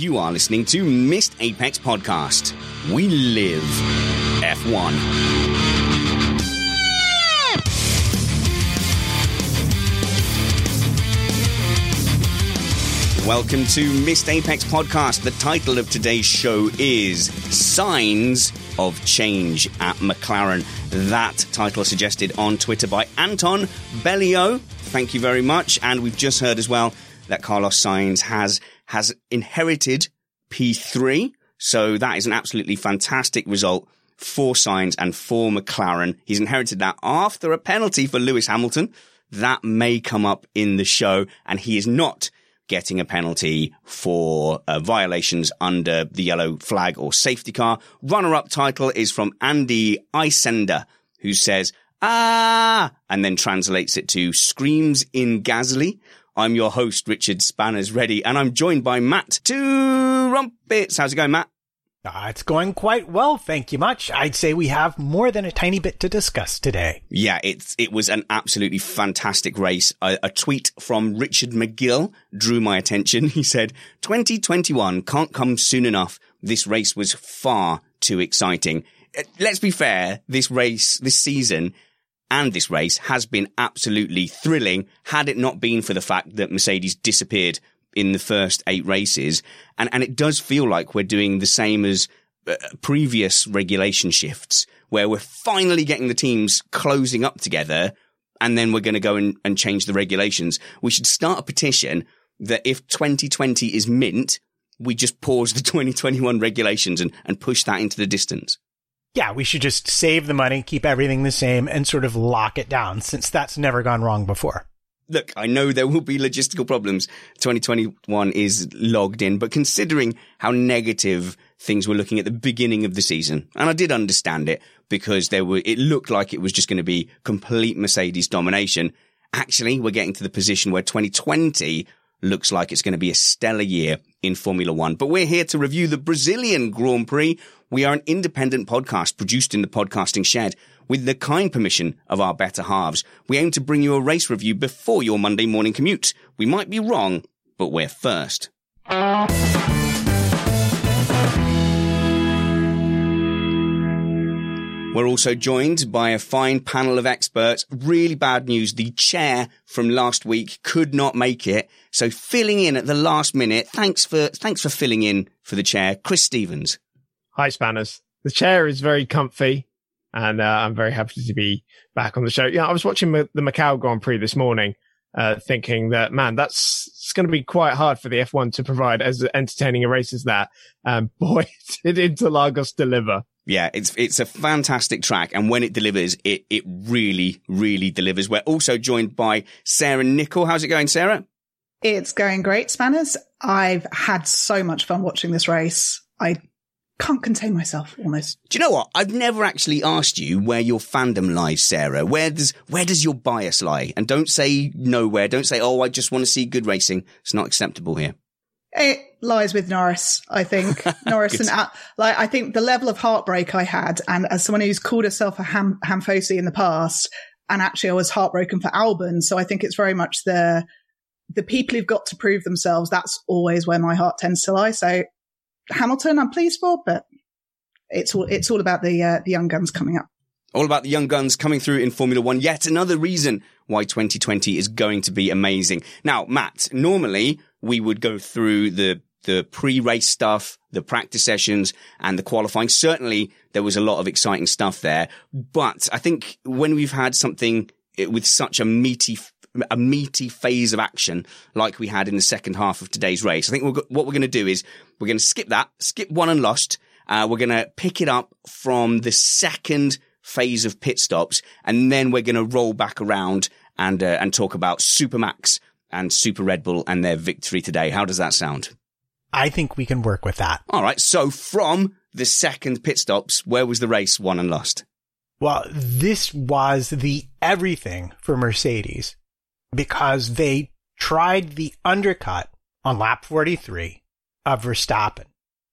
You are listening to Missed Apex Podcast. We live F1. Welcome to Missed Apex Podcast. The title of today's show is Signs of Change at McLaren. That title suggested on Twitter by Anton Bellio. Thank you very much. And we've just heard as well that Carlos Sainz has has inherited P3. So that is an absolutely fantastic result for Sainz and for McLaren. He's inherited that after a penalty for Lewis Hamilton. That may come up in the show and he is not getting a penalty for uh, violations under the yellow flag or safety car. Runner up title is from Andy Isender, who says, ah, and then translates it to screams in Gasly. I'm your host, Richard Spanners Ready, and I'm joined by Matt Two Trumpets. How's it going, Matt? Uh, it's going quite well, thank you much. I'd say we have more than a tiny bit to discuss today. Yeah, it's it was an absolutely fantastic race. A, a, tweet from Richard McGill drew my attention. He said, "2021 can't come soon enough. This race was far too exciting." Uh, let's be fair. This race, this season, and this race has been absolutely thrilling. Had it not been for the fact that Mercedes disappeared in the first eight races. And, and it does feel like we're doing the same as uh, previous regulation shifts where we're finally getting the teams closing up together and then we're going to go and, and change the regulations. We should start a petition that if 2020 is mint, we just pause the 2021 regulations and, and push that into the distance. Yeah, we should just save the money, keep everything the same, and sort of lock it down since that's never gone wrong before look, I know there will be logistical problems. 2021 is logged in, but considering how negative things were looking at the beginning of the season, and I did understand it because there were, it looked like it was just going to be complete Mercedes domination. Actually, we're getting to the position where 2020 looks like it's going to be a stellar year in Formula One. But we're here to review the Brazilian Grand Prix. We are an independent podcast produced in the podcasting shed. With the kind permission of our better halves, we aim to bring you a race review before your Monday morning commute. We might be wrong, but we're first. We're also joined by a fine panel of experts. Really bad news. The chair from last week could not make it. So filling in at the last minute. Thanks for, thanks for filling in for the chair. Chris Stevens. Hi, Spanners. The chair is very comfy and uh, I'm very happy to be back on the show. Yeah, I was watching the Macau Grand Prix this morning, uh, thinking that man, that's it's going to be quite hard for the F1 to provide as entertaining a race as that. Um, boy, did Interlagos deliver! Yeah, it's it's a fantastic track, and when it delivers, it it really really delivers. We're also joined by Sarah Nicol. How's it going, Sarah? It's going great, Spanners. I've had so much fun watching this race. I can't contain myself almost. Do you know what? I've never actually asked you where your fandom lies, Sarah. Where does where does your bias lie? And don't say nowhere. Don't say, oh, I just want to see good racing. It's not acceptable here. It lies with Norris, I think. Norris and like I think the level of heartbreak I had, and as someone who's called herself a ham hamfosi in the past, and actually I was heartbroken for Albon. So I think it's very much the the people who've got to prove themselves. That's always where my heart tends to lie. So Hamilton, I'm pleased for, but it's all it's all about the uh, the young guns coming up. All about the young guns coming through in Formula One. Yet another reason why 2020 is going to be amazing. Now, Matt, normally we would go through the the pre-race stuff, the practice sessions and the qualifying. Certainly there was a lot of exciting stuff there, but I think when we've had something with such a meaty a meaty phase of action like we had in the second half of today's race. I think we're, what we're going to do is we're going to skip that, skip one and lost. Uh, we're going to pick it up from the second phase of pit stops, and then we're going to roll back around and uh, and talk about Supermax and Super Red Bull and their victory today. How does that sound? I think we can work with that. All right. So from the second pit stops, where was the race won and lost? Well, this was the everything for Mercedes because they tried the undercut on lap 43 of Verstappen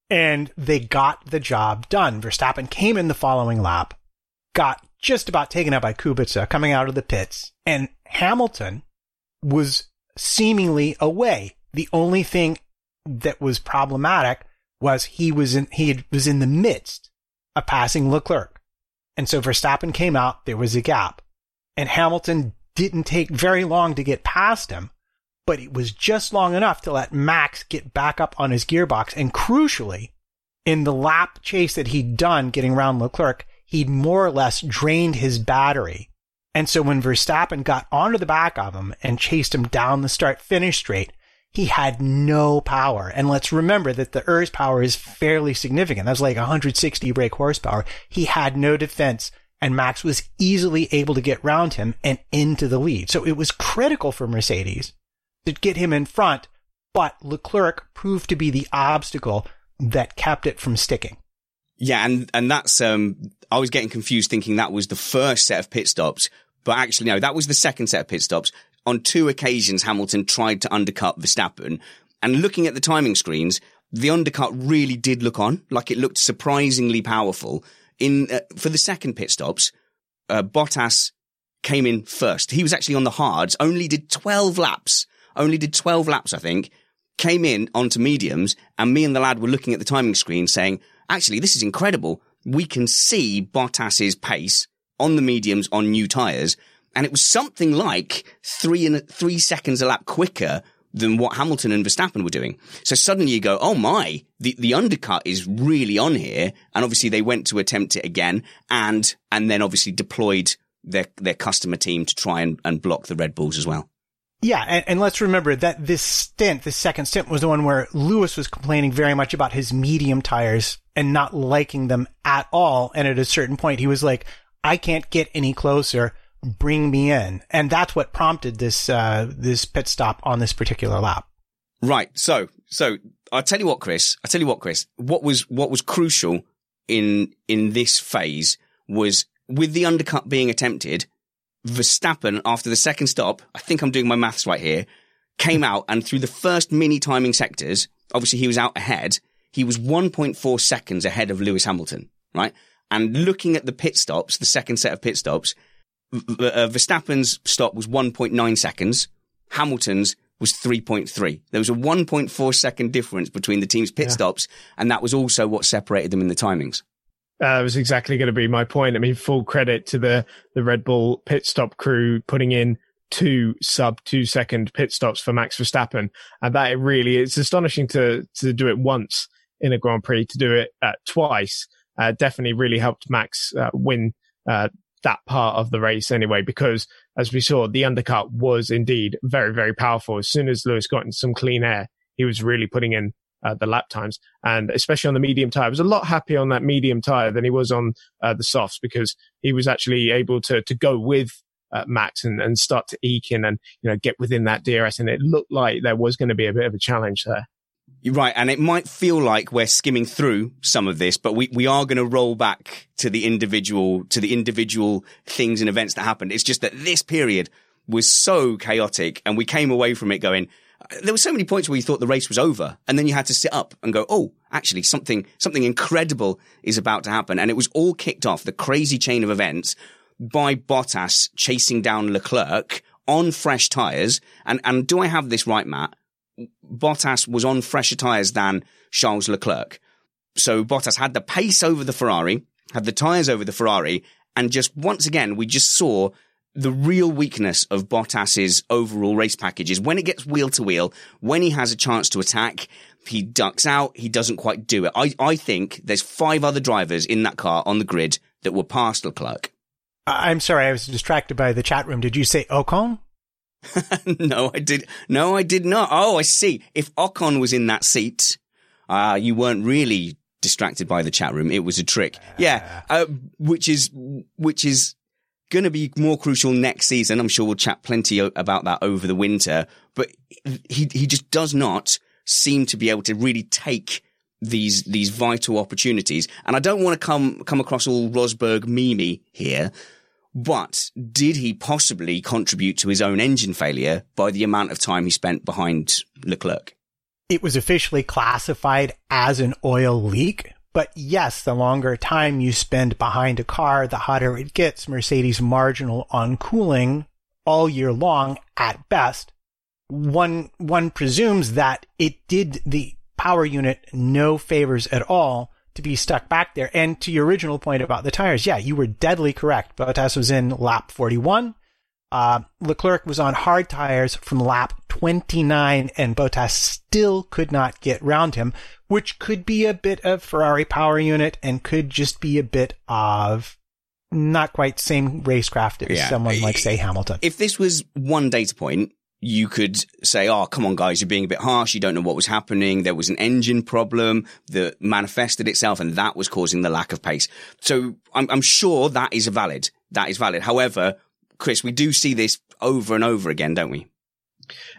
and they got the job done. Verstappen came in the following lap, got just about taken out by Kubica coming out of the pits, and Hamilton was seemingly away. The only thing that was problematic was he was in he was in the midst of passing Leclerc. And so Verstappen came out, there was a gap. And Hamilton didn't take very long to get past him, but it was just long enough to let Max get back up on his gearbox. And crucially, in the lap chase that he'd done getting around Leclerc, he'd more or less drained his battery. And so when Verstappen got onto the back of him and chased him down the start finish straight, he had no power. And let's remember that the ERS power is fairly significant. That's like 160 brake horsepower. He had no defense and Max was easily able to get round him and into the lead. So it was critical for Mercedes to get him in front, but Leclerc proved to be the obstacle that kept it from sticking. Yeah, and and that's um I was getting confused thinking that was the first set of pit stops, but actually no, that was the second set of pit stops. On two occasions Hamilton tried to undercut Verstappen, and looking at the timing screens, the undercut really did look on, like it looked surprisingly powerful in uh, for the second pit stops, uh, Bottas came in first. He was actually on the hards, only did 12 laps, only did 12 laps, I think, came in onto mediums, and me and the lad were looking at the timing screen saying, actually, this is incredible. We can see Bottas's pace on the mediums on new tyres, and it was something like three and three seconds a lap quicker than what Hamilton and Verstappen were doing. So suddenly you go, oh my, the, the undercut is really on here. And obviously they went to attempt it again and, and then obviously deployed their, their customer team to try and, and block the Red Bulls as well. Yeah, and, and, let's remember that this stint, this second stint, was the one where Lewis was complaining very much about his medium tires and not liking them at all. And at a certain point, he was like, I can't get any closer bring me in. And that's what prompted this, uh, this pit stop on this particular lap. Right. So, so I'll tell you what, Chris, I'll tell you what, Chris, what was, what was crucial in, in this phase was with the undercut being attempted, Verstappen, after the second stop, I think I'm doing my maths right here, came out and through the first mini timing sectors, obviously he was out ahead. He was 1.4 seconds ahead of Lewis Hamilton, right? And looking at the pit stops, the second set of pit stops, uh, Verstappen's stop was 1.9 seconds. Hamilton's was 3.3. There was a 1.4 second difference between the team's pit yeah. stops, and that was also what separated them in the timings. Uh, that was exactly going to be my point. I mean, full credit to the, the Red Bull pit stop crew putting in two sub two second pit stops for Max Verstappen. And that really, it's astonishing to, to do it once in a Grand Prix, to do it uh, twice. Uh, definitely really helped Max uh, win uh, that part of the race anyway, because as we saw, the undercut was indeed very, very powerful. As soon as Lewis got in some clean air, he was really putting in uh, the lap times and especially on the medium tire. I was a lot happier on that medium tire than he was on uh, the softs because he was actually able to, to go with uh, Max and, and start to eke in and, you know, get within that DRS. And it looked like there was going to be a bit of a challenge there. Right, and it might feel like we're skimming through some of this, but we, we are going to roll back to the individual to the individual things and events that happened. It's just that this period was so chaotic, and we came away from it going. Uh, there were so many points where you thought the race was over, and then you had to sit up and go, "Oh, actually, something something incredible is about to happen." And it was all kicked off the crazy chain of events by Bottas chasing down Leclerc on fresh tires. And and do I have this right, Matt? Bottas was on fresher tyres than Charles Leclerc. So Bottas had the pace over the Ferrari, had the tyres over the Ferrari, and just once again, we just saw the real weakness of Bottas's overall race package is When it gets wheel to wheel, when he has a chance to attack, he ducks out, he doesn't quite do it. I, I think there's five other drivers in that car on the grid that were past Leclerc. I'm sorry, I was distracted by the chat room. Did you say Ocon? no, I did. No, I did not. Oh, I see. If Ocon was in that seat, uh, you weren't really distracted by the chat room. It was a trick. Yeah. Uh, which is, which is going to be more crucial next season. I'm sure we'll chat plenty about that over the winter, but he, he just does not seem to be able to really take these, these vital opportunities. And I don't want to come, come across all Rosberg mimi here, but did he possibly contribute to his own engine failure by the amount of time he spent behind Leclerc? It was officially classified as an oil leak. But yes, the longer time you spend behind a car, the hotter it gets. Mercedes marginal on cooling all year long at best. One, one presumes that it did the power unit no favors at all to be stuck back there. And to your original point about the tires, yeah, you were deadly correct. Bottas was in lap 41. Uh, Leclerc was on hard tires from lap 29 and Bottas still could not get round him, which could be a bit of Ferrari power unit and could just be a bit of not quite same racecraft as yeah. someone like say Hamilton. If this was one data point, you could say, Oh, come on, guys, you're being a bit harsh. You don't know what was happening. There was an engine problem that manifested itself and that was causing the lack of pace. So I'm, I'm sure that is valid. That is valid. However, Chris, we do see this over and over again, don't we?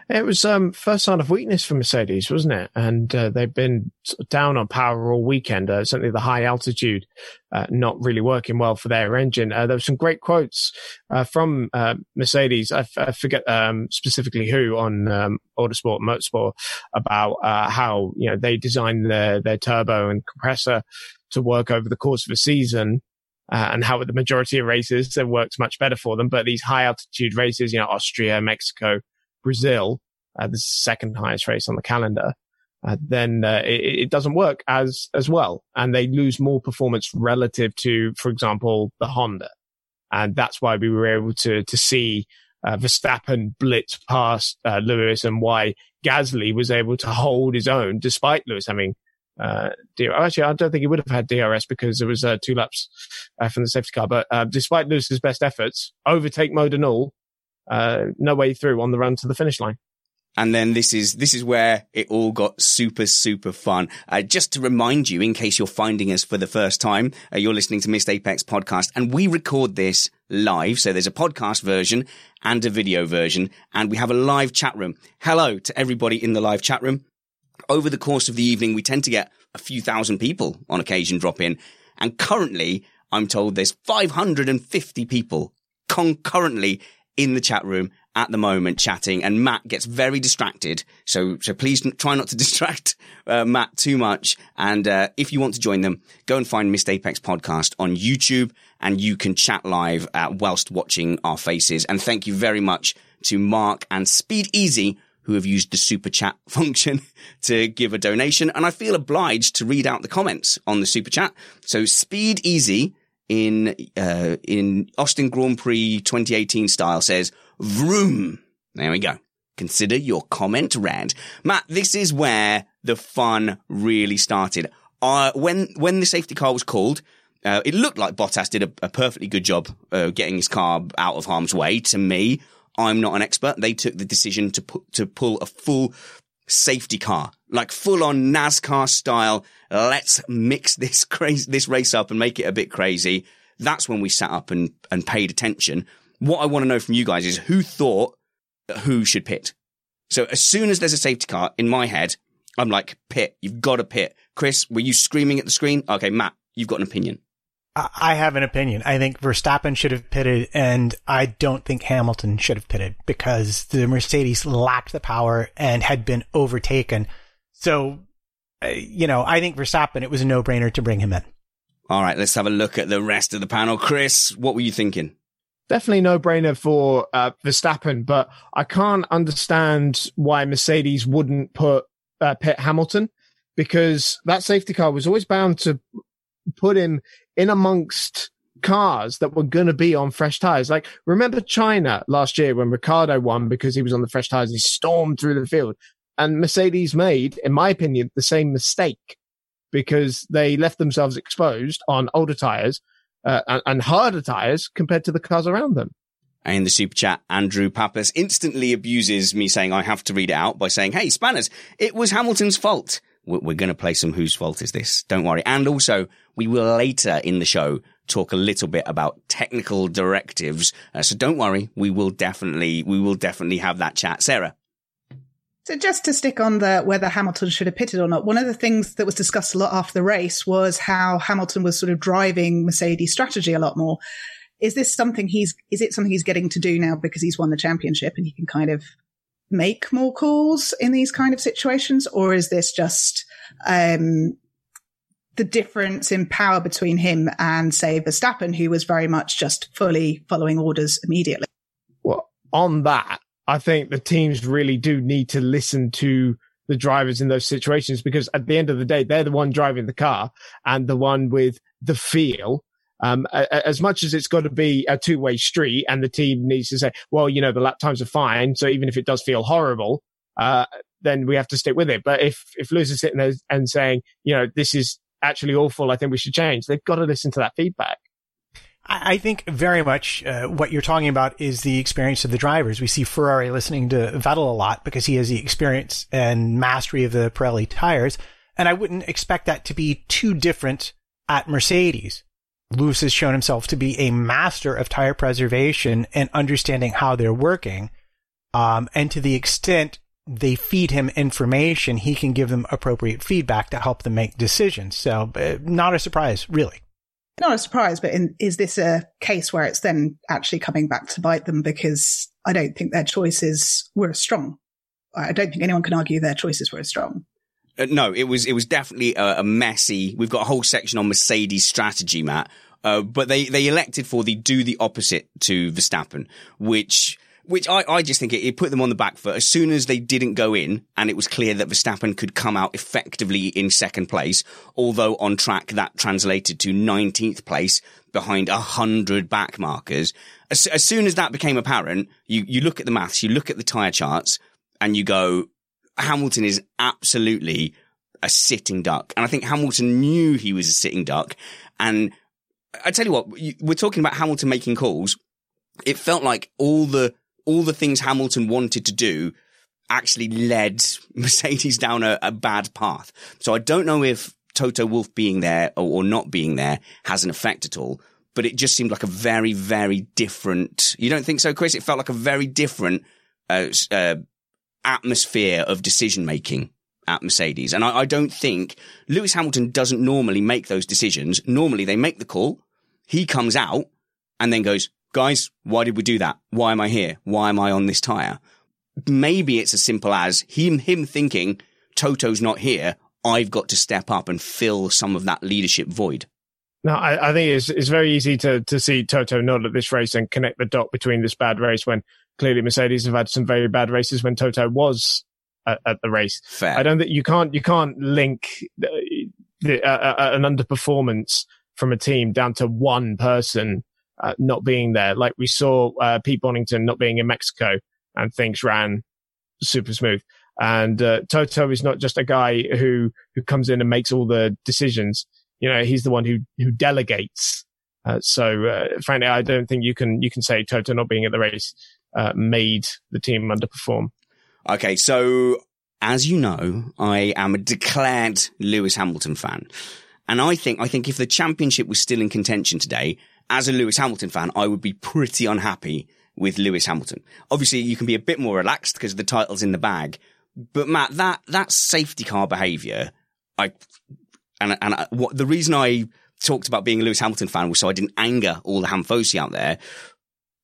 It was um, first sign of weakness for Mercedes, wasn't it? And uh, they've been down on power all weekend. Uh, certainly the high altitude uh, not really working well for their engine. Uh, there were some great quotes uh, from uh, Mercedes. I, f- I forget um, specifically who on um, Autosport, Motorsport about how you know they designed their their turbo and compressor to work over the course of a season. and how the majority of races it works much better for them, but these high altitude races, you know, Austria, Mexico, Brazil, uh, the second highest race on the calendar, uh, then uh, it, it, doesn't work as as well, and they lose more performance relative to, for example, the Honda, and that's why we were able to to see uh, Verstappen blitz past uh, Lewis, and why Gasly was able to hold his own despite Lewis having. Uh, Actually, I don't think he would have had DRS because there was uh, two laps from the safety car. But despite Lewis's best efforts, overtake mode and all, uh, no way through on the run to the finish line. And then this is this is where it all got super super fun. Uh, just to remind you, in case you're finding us for the first time, uh, you're listening to Missed Apex podcast, and we record this live. So there's a podcast version and a video version, and we have a live chat room. Hello to everybody in the live chat room. Over the course of the evening, we tend to get a few thousand people on occasion drop in, and currently, I'm told there's 550 people concurrently in the chat room at the moment chatting and Matt gets very distracted. So, so please try not to distract uh, Matt too much. And, uh, if you want to join them, go and find Missed Apex podcast on YouTube and you can chat live uh, whilst watching our faces. And thank you very much to Mark and Speed Easy who have used the super chat function to give a donation. And I feel obliged to read out the comments on the super chat. So Speed Easy in uh, in Austin Grand Prix 2018 style says vroom. There we go. Consider your comment read. Matt, this is where the fun really started. Uh, when when the safety car was called, uh, it looked like Bottas did a, a perfectly good job uh, getting his car out of harm's way. To me, I'm not an expert. They took the decision to put to pull a full safety car, like full on NASCAR style. Let's mix this crazy, this race up and make it a bit crazy. That's when we sat up and, and paid attention. What I want to know from you guys is who thought who should pit. So as soon as there's a safety car in my head, I'm like, pit, you've got to pit. Chris, were you screaming at the screen? Okay, Matt, you've got an opinion. I have an opinion. I think Verstappen should have pitted, and I don't think Hamilton should have pitted because the Mercedes lacked the power and had been overtaken. So, you know, I think Verstappen, it was a no brainer to bring him in. All right, let's have a look at the rest of the panel. Chris, what were you thinking? Definitely no brainer for uh, Verstappen, but I can't understand why Mercedes wouldn't put uh, pit Hamilton because that safety car was always bound to put him in amongst cars that were going to be on fresh tires. Like, remember China last year when Ricciardo won because he was on the fresh tires? And he stormed through the field. And Mercedes made, in my opinion, the same mistake because they left themselves exposed on older tires uh, and, and harder tires compared to the cars around them. in the super chat, Andrew Pappas instantly abuses me saying I have to read it out by saying, Hey, Spanners, it was Hamilton's fault. We're, going to play some Whose Fault Is This? Don't worry. And also, we will later in the show talk a little bit about technical directives. Uh, so don't worry. We will definitely, we will definitely have that chat. Sarah. So just to stick on the whether Hamilton should have pitted or not, one of the things that was discussed a lot after the race was how Hamilton was sort of driving Mercedes strategy a lot more. Is this something he's is it something he's getting to do now because he's won the championship and he can kind of make more calls in these kind of situations, or is this just um, the difference in power between him and say Verstappen, who was very much just fully following orders immediately? Well, on that, I think the teams really do need to listen to the drivers in those situations because at the end of the day, they're the one driving the car and the one with the feel. Um, as much as it's got to be a two way street and the team needs to say, well, you know, the lap times are fine. So even if it does feel horrible, uh, then we have to stick with it. But if, if Lewis is sitting there and saying, you know, this is actually awful, I think we should change, they've got to listen to that feedback. I think very much uh, what you're talking about is the experience of the drivers. We see Ferrari listening to Vettel a lot because he has the experience and mastery of the Pirelli tires. And I wouldn't expect that to be too different at Mercedes. Lewis has shown himself to be a master of tire preservation and understanding how they're working. Um, and to the extent they feed him information, he can give them appropriate feedback to help them make decisions. So, uh, not a surprise, really not a surprise, but in, is this a case where it's then actually coming back to bite them? Because I don't think their choices were as strong. I don't think anyone can argue their choices were as strong. Uh, no, it was it was definitely a, a, messy. We've got a whole section on Mercedes strategy, Matt. Uh, but they they elected for the do the opposite to Verstappen, which which I, I just think it, it, put them on the back foot as soon as they didn't go in and it was clear that Verstappen could come out effectively in second place. Although on track that translated to 19th place behind a hundred back markers. As, as soon as that became apparent, you, you look at the maths, you look at the tyre charts and you go, Hamilton is absolutely a sitting duck. And I think Hamilton knew he was a sitting duck. And I tell you what, we're talking about Hamilton making calls. It felt like all the all the things Hamilton wanted to do actually led Mercedes down a, a bad path. So I don't know if Toto Wolff being there or, or, not being there has an effect at all. But it just seemed like a very, very different. You don't think so, Chris? It felt like a very different uh, uh, atmosphere of decision making at Mercedes. And I, I don't think Lewis Hamilton doesn't normally make those decisions. Normally, they make the call. He comes out and then goes, guys, why did we do that? Why am I here? Why am I on this tire? Maybe it's as simple as him, him thinking Toto's not here. I've got to step up and fill some of that leadership void. No, I, I, think it's it's very easy to to see Toto nod at this race and connect the dot between this bad race when clearly Mercedes have had some very bad races when Toto was at, at the race. Fair. I don't think you can't you can't link the, the, uh, uh, an underperformance from a team down to one person uh, not being there. Like we saw uh, Pete Bonnington not being in Mexico and things ran super smooth. And uh, Toto is not just a guy who who comes in and makes all the decisions. You know, he's the one who who delegates. Uh, so, uh, frankly, I don't think you can you can say Toto not being at the race uh, made the team underperform. Okay, so as you know, I am a declared Lewis Hamilton fan. And I think, I think if the championship was still in contention today, as a Lewis Hamilton fan, I would be pretty unhappy with Lewis Hamilton. Obviously, you can be a bit more relaxed because the title's in the bag, But Matt, that that safety car behaviour, I and and I, what the reason I talked about being a Lewis Hamilton fan was so I didn't anger all the Hamfosi out there.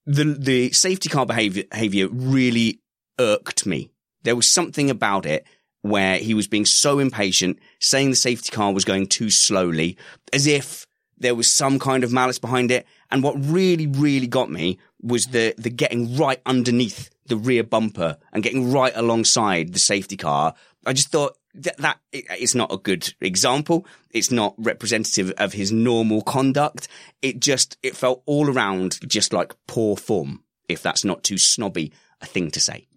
The the safety car behaviour behaviour really irked me. There was something about it where he was being so impatient, saying the safety car was going too slowly, as if there was some kind of malice behind it. And what really, really got me was the the getting right underneath the rear bumper and getting right alongside the safety car. I just thought that, that it's not a good example. It's not representative of his normal conduct. It just, it felt all around just like poor form, if that's not too snobby a thing to say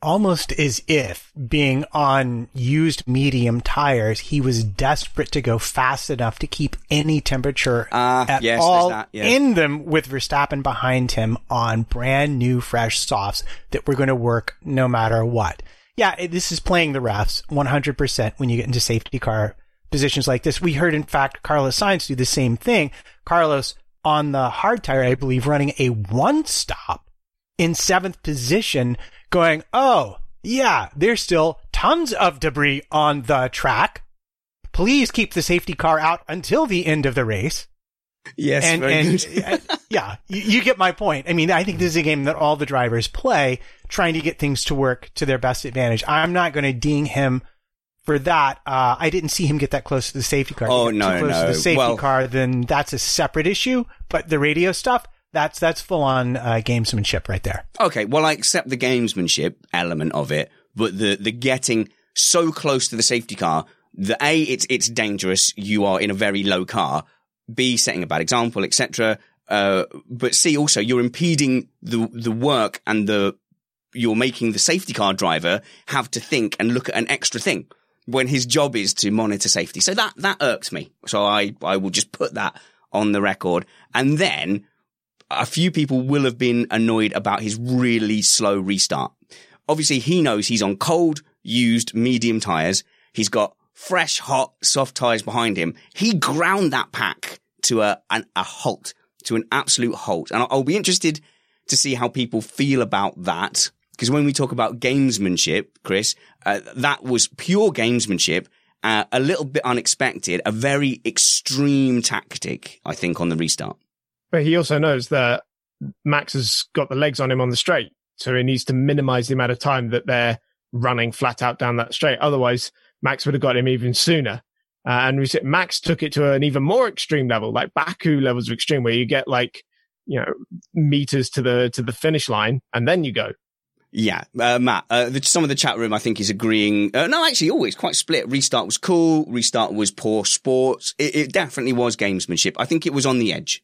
almost as if being on used medium tires, he was desperate to go fast enough to keep any temperature uh, at yes, all yeah. in them with Verstappen behind him on brand new fresh softs that were going to work no matter what. Yeah, this is playing the refs 100% when you get into safety car positions like this. We heard, in fact, Carlos Sainz do the same thing. Carlos on the hard tire, I believe, running a one stop in seventh position going, oh, yeah, there's still tons of debris on the track. Please keep the safety car out until the end of the race. Yes, and, and yeah, you, you, get my point. I mean, I think this is a game that all the drivers play, trying to get things to work to their best advantage. I'm not going to ding him for that. Uh, I didn't see him get that close to the safety car. Oh no, too close no. to the safety well, car, then that's a separate issue. But the radio stuff, that's that's full on uh, gamesmanship right there. Okay, well, I accept the gamesmanship element of it, but the the getting so close to the safety car, the a it's it's dangerous. You are in a very low car. B setting a bad example, etc. Uh, but C also you're impeding the the work and the you're making the safety car driver have to think and look at an extra thing when his job is to monitor safety. So that that irks me. So I I will just put that on the record. And then a few people will have been annoyed about his really slow restart. Obviously, he knows he's on cold, used medium tires. He's got fresh, hot, soft tires behind him. He ground that pack to a, an, a halt, to an absolute halt. And I'll be interested to see how people feel about that. Because when we talk about gamesmanship, Chris, uh, that was pure gamesmanship, uh, a little bit unexpected, a very extreme tactic, I think, on the restart. But he also knows that Max has got the legs on him on the straight. So he needs to minimize the amount of time that they're running flat out down that straight. Otherwise, Max would have got him even sooner. Uh, and we said Max took it to an even more extreme level, like Baku levels of extreme, where you get like, you know, meters to the, to the finish line and then you go. Yeah, uh, Matt, uh, the, some of the chat room, I think, is agreeing. Uh, no, actually, always quite split. Restart was cool. Restart was poor sports. It, it definitely was gamesmanship. I think it was on the edge.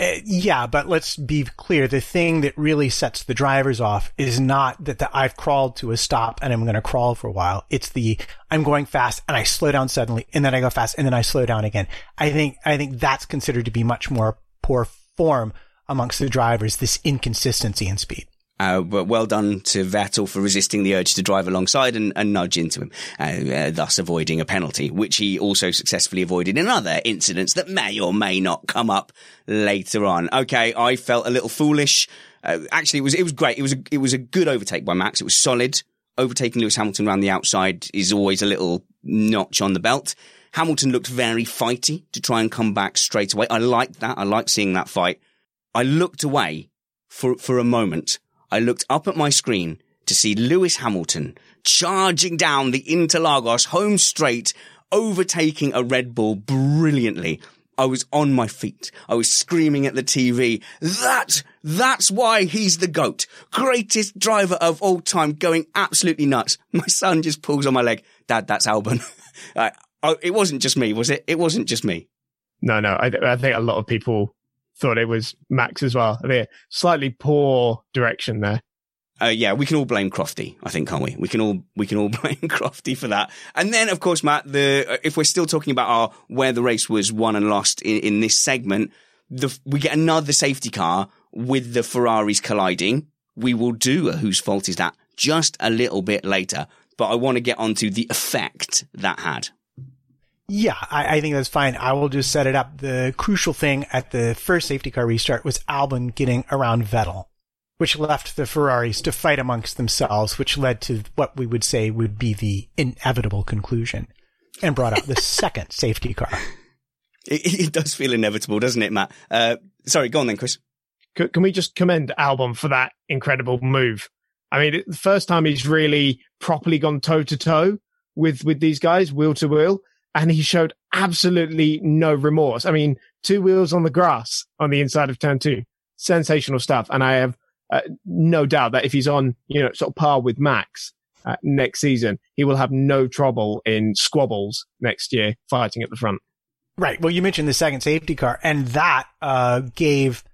Uh, yeah, but let's be clear. The thing that really sets the drivers off is not that the, I've crawled to a stop and I'm going to crawl for a while. It's the I'm going fast and I slow down suddenly and then I go fast and then I slow down again. I think I think that's considered to be much more poor form amongst the drivers. This inconsistency in speed. Uh, but well done to Vettel for resisting the urge to drive alongside and, and nudge into him, uh, uh, thus avoiding a penalty, which he also successfully avoided in other incidents that may or may not come up later on. Okay, I felt a little foolish. Uh, actually, it was it was great. It was a, it was a good overtake by Max. It was solid. Overtaking Lewis Hamilton around the outside is always a little notch on the belt. Hamilton looked very fighty to try and come back straight away. I liked that. I liked seeing that fight. I looked away for for a moment I looked up at my screen to see Lewis Hamilton charging down the Interlagos home straight, overtaking a Red Bull brilliantly. I was on my feet. I was screaming at the TV. That, that's why he's the GOAT. Greatest driver of all time going absolutely nuts. My son just pulls on my leg. Dad, that's Albon. oh, it wasn't just me, was it? It wasn't just me. No, no. I, I think a lot of people thought it was Max as well. I mean, slightly poor direction there. Uh, yeah, we can all blame Crofty, I think, can't we? We can all we can all blame Crofty for that. And then, of course, Matt, the uh, if we're still talking about our where the race was won and lost in, in this segment, the, we get another safety car with the Ferraris colliding. We will do a whose fault is that just a little bit later, but I want to get onto the effect that had. Yeah, I, I, think that's fine. I will just set it up. The crucial thing at the first safety car restart was Albon getting around Vettel. which left the Ferraris to fight amongst themselves, which led to what we would say would be the inevitable conclusion and brought out the second safety car. It, it, does feel inevitable, doesn't it, Matt? Uh, sorry, go on then, Chris. Can we just commend Albon for that incredible move? I mean, the first time he's really properly gone toe to toe with with these guys, wheel to wheel, and he showed absolutely no remorse. I mean, two wheels on the grass on the inside of turn two, sensational stuff. And I have uh, no doubt that if he's on, you know, sort of par with Max uh, next season, he will have no trouble in squabbles next year fighting at the front. Right. Well, you mentioned the second safety car, and that uh, gave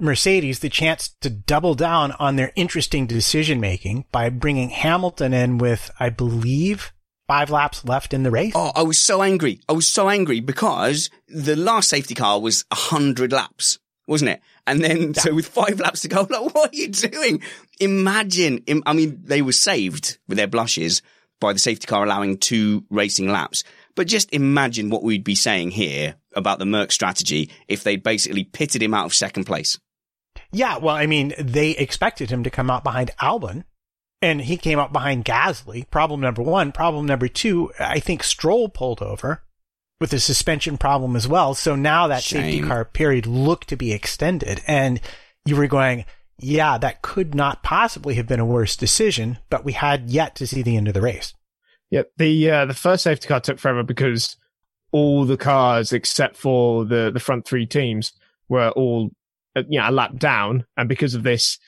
Mercedes the chance to double down on their interesting decision making by bringing Hamilton in with, I believe, five laps left in the race. Oh, I was so angry. I was so angry because the last safety car was a hundred laps, wasn't it? And then, yeah. so with five laps to go, like, what are you doing? Imagine, I mean, they were saved with their blushes by the safety car allowing two racing laps. But just imagine what we'd be saying here about the Merc strategy if they basically pitted him out of second place. Yeah, well, I mean, they expected him to come out behind Albon, and he came up behind Gasly. Problem number one. Problem number two, I think Stroll pulled over with a suspension problem as well. So now that Shame. safety car period looked to be extended, and you were going, yeah, that could not possibly have been a worse decision, but we had yet to see the end of the race. Yeah, the uh, the first safety car took forever because all the cars except for the the front three teams were all uh, you know, a lap down. And because of this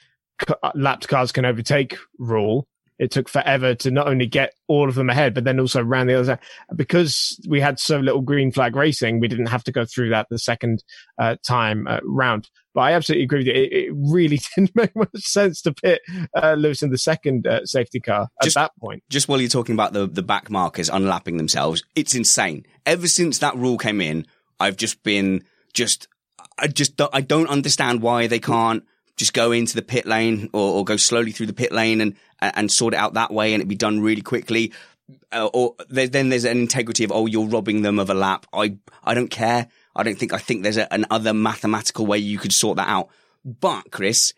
lapped cars can overtake rule, it took forever to not only get all of them ahead, but then also around the other side. Because we had so little green flag racing, we didn't have to go through that the second uh, time uh, round. But I absolutely agree with you. It, it really didn't make much sense to pit uh, Lewis in the second uh, safety car at just, that point. Just while you're talking about the, the back markers unlapping themselves, it's insane. Ever since that rule came in, I've just been just I just don't, I don't understand why they can't just go into the pit lane or, or, go slowly through the pit lane and and sort it out that way and it'd be done really quickly. Uh, or there, then there's an integrity of oh you're robbing them of a lap. I I don't care. I don't think I think there's a, another mathematical way you could sort that out. But Chris,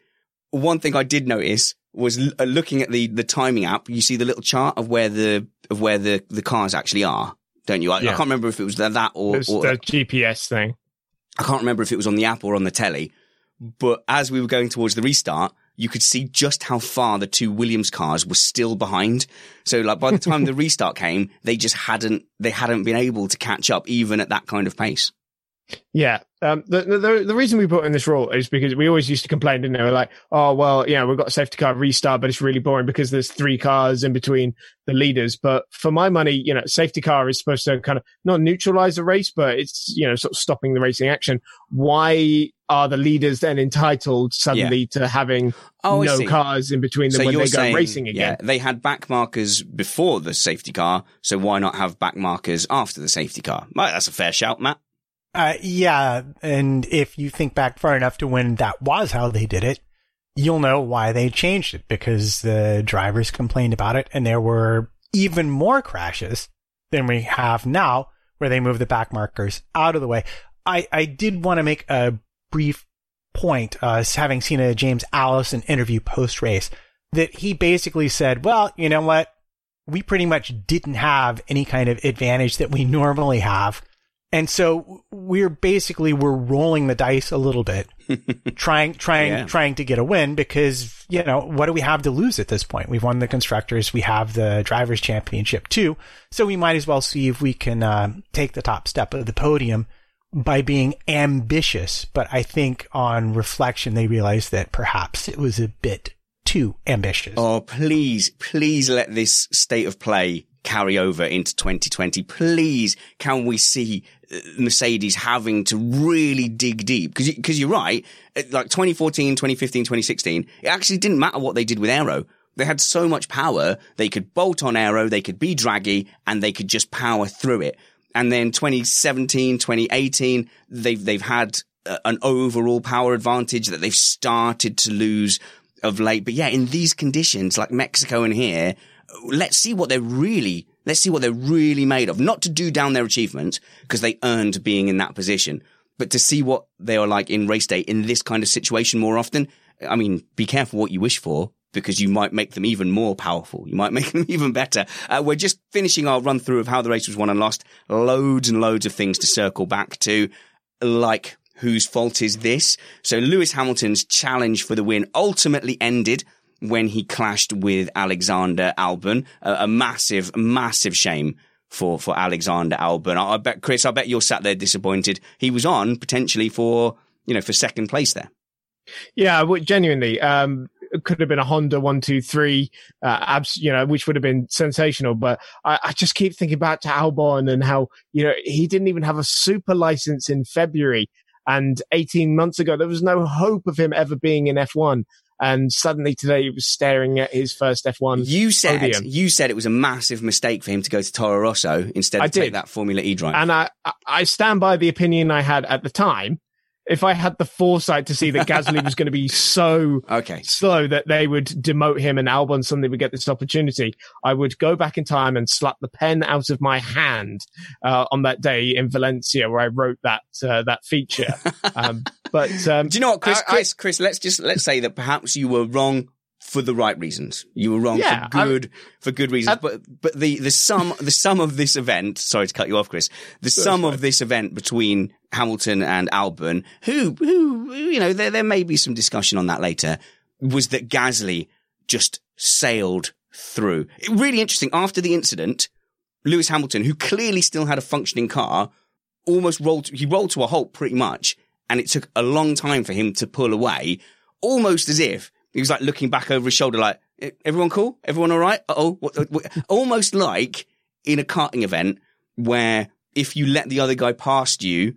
one thing I did notice was l- uh, looking at the the timing app. You see the little chart of where the of where the the cars actually are, don't you? I, yeah. I can't remember if it was that or, or the GPS thing. I can't remember if it was on the app or on the telly, but as we were going towards the restart, you could see just how far the two Williams cars were still behind. So like by the time the restart came, they just hadn't, they hadn't been able to catch up even at that kind of pace. Yeah. Um, the, the, the reason we put in this rule is because we always used to complain, didn't we? We're like, oh, well, yeah, we've got a safety car restart, but it's really boring because there's three cars in between the leaders. But for my money, you know, safety car is supposed to kind of not neutralize the race, but it's, you know, sort of stopping the racing action. Why are the leaders then entitled suddenly yeah. to having oh, no cars in between them so when they go saying, racing again? Yeah, they had back markers before the safety car, so why not have back markers after the safety car? Well, that's a fair shout, Matt. Uh, yeah, and if you think back far enough to when that was how they did it, you'll know why they changed it because the drivers complained about it and there were even more crashes than we have now where they move the back markers out of the way. I, I did want to make a brief point, uh, having seen a James Allison interview post race that he basically said, well, you know what? We pretty much didn't have any kind of advantage that we normally have and so we're basically we're rolling the dice a little bit, trying trying yeah. trying to get a win because you know what do we have to lose at this point? We've won the constructors, we have the drivers' championship too, so we might as well see if we can uh, take the top step of the podium by being ambitious. But I think on reflection, they realized that perhaps it was a bit too ambitious. Oh, please, please let this state of play carry over into 2020. Please, can we see uh, Mercedes having to really dig deep? Because because you're right, uh, like 2014, 2015, 2016, it actually didn't matter what they did with aero. They had so much power, they could bolt on aero, they could be draggy, and they could just power through it. And then 2017, 2018, they've they've had uh, an overall power advantage that they've started to lose of late. But yeah, in these conditions, like Mexico and here, let's see what they're really, let's see what they're really made of. Not to do down their achievements because they earned being in that position, but to see what they are like in race day in this kind of situation more often, I mean, be careful what you wish for because you might make them even more powerful. You might make them even better. Uh, we're just finishing our run through of how the race was won and lost. Loads and loads of things to circle back to, like whose fault is this? So Lewis Hamilton's challenge for the win ultimately ended when he clashed with Alexander Albon. A, massive, massive shame for, for Alexander Albon. I, I bet, Chris, I bet you're sat there disappointed. He was on potentially for, you know, for second place there. Yeah, genuinely. Um, it could have been a Honda one, two, three, uh, abs, you know, which would have been sensational. But I, I, just keep thinking back to Albon and how, you know, he didn't even have a super license in February. And 18 months ago, there was no hope of him ever being in F1. And suddenly today he was staring at his first F1. You said, podium. you said it was a massive mistake for him to go to Toro Rosso instead of I take did. that Formula E drive. And I, I stand by the opinion I had at the time. If I had the foresight to see that Gasly was going to be so okay. slow that they would demote him and Albon suddenly would get this opportunity, I would go back in time and slap the pen out of my hand uh, on that day in Valencia where I wrote that uh, that feature. Um, but um, Do you know what, Chris? I- Chris, Chris, let's just let's say that perhaps you were wrong for the right reasons. You were wrong Yeah, for I- good for good reasons. I- but but the the sum the sum of this event. Sorry to cut you off, Chris. The sum of this event between Hamilton and Albon, who who who, you know there there may be some discussion on that later, was that Gasly just sailed through. It, really interesting. After the incident, Lewis Hamilton, who clearly still had a functioning car, almost rolled. He rolled to a halt pretty much, and it took a long time for him to pull away, almost as if he was like looking back over his shoulder, like, "Eh, "Everyone cool? Everyone all right?" Oh, almost like in a karting event where if you let the other guy past you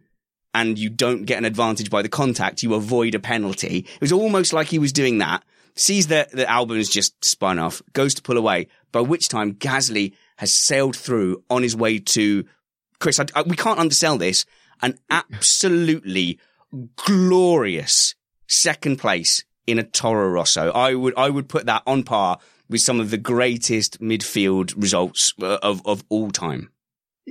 and you don't get an advantage by the contact, you avoid a penalty. It was almost like he was doing that. Sees that the Albon is just spun off, goes to pull away, by which time Gasly has sailed through on his way to Chris. I, I- we can't undersell this. An absolutely glorious second place in a Toro Rosso. I would I would put that on par with some of the greatest midfield results uh, of of all time.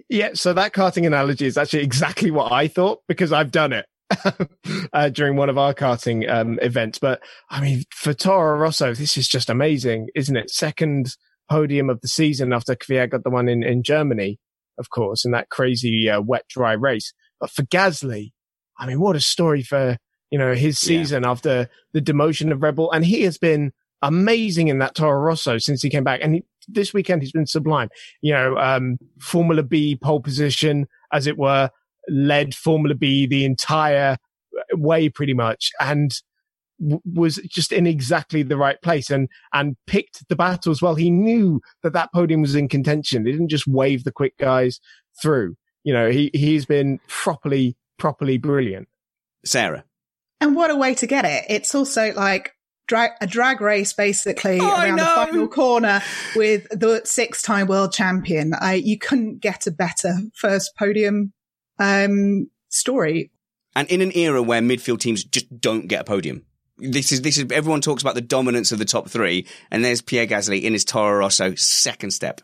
Yeah, so that karting analogy is actually exactly what I thought because I've done it uh, during one of our karting um, events. But I mean, for Toro Rosso, this is just amazing, isn't it? Second podium of the season after Kvyat got the one in, in Germany, of course, in that crazy uh, wet dry race. But for Gasly, I mean, what a story for you know his Yeah. season after the demotion of Red Bull, and he has been amazing in that Toro Rosso since he came back. And he, this weekend he's been sublime. You know, um, Formula B pole position, as it were, led Formula B the entire way pretty much, and w- was just in exactly the right place and and picked the battles well. He knew that that podium was in contention. He didn't just wave the quick guys through. You know, he he's been properly properly brilliant. Sarah. And what a way to get it. It's also like drag, a drag race basically Oh, around the final corner with the six time world champion. I, you couldn't get a better first podium, um, story. And in an era where midfield teams just don't get a podium. This is, this is, everyone talks about the dominance of the top three, and there's Pierre Gasly in his Toro Rosso second step.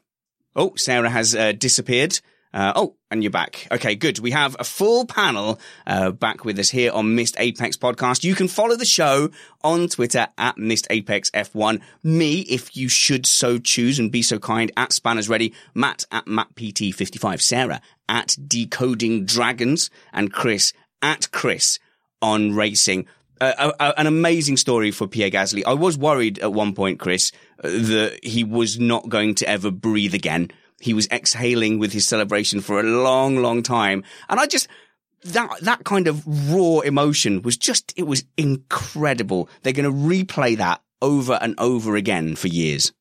Oh, Sarah has uh, disappeared. Uh, oh, and you're back. Okay, good. We have a full panel uh, back with us here on Missed Apex podcast. You can follow the show on Twitter at Missed Apex F1. Me, if you should so choose and be so kind, at Spanners Ready. Matt at MattPT55. Sarah at Decoding Dragons. And Chris at Chris on Racing. Uh, a, a- an amazing story for Pierre Gasly. I was worried at one point, Chris, uh, that he was not going to ever breathe again. He was exhaling with his celebration for a long, long time. And I just, that, that kind of raw emotion was just, it was incredible. They're going to replay that over and over again for years.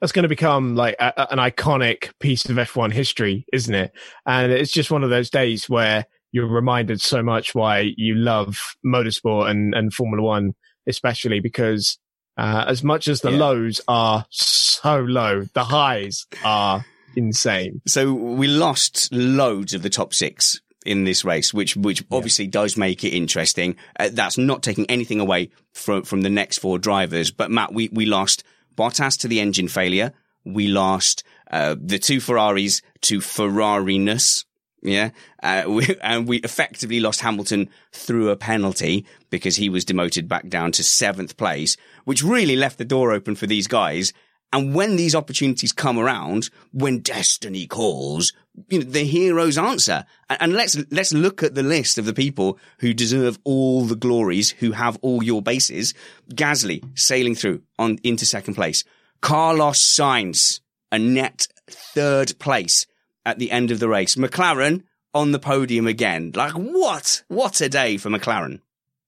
That's going to become like a, an iconic piece of F1 history, isn't it? And it's just one of those days where you're reminded so much why you love motorsport and, and Formula One, especially because uh, as much as the Yeah. lows are so low, the highs are insane. So we lost loads of the top six in this race, which which obviously does make it interesting. Uh, that's not taking anything away from from the next four drivers. But Matt, we we lost Bottas to the engine failure. We lost uh, the two Ferraris to Ferrariness. Yeah. Uh, we, and we effectively lost Hamilton through a penalty because he was demoted back down to seventh place, which really left the door open for these guys. And when these opportunities come around, when destiny calls, you know, the heroes answer. And, let's, let's look at the list of the people who deserve all the glories, who have all your bases. Gasly sailing through on into second place. Carlos Sainz, a net third place at the end of the race. McLaren on the podium again. Like what? What a day for McLaren.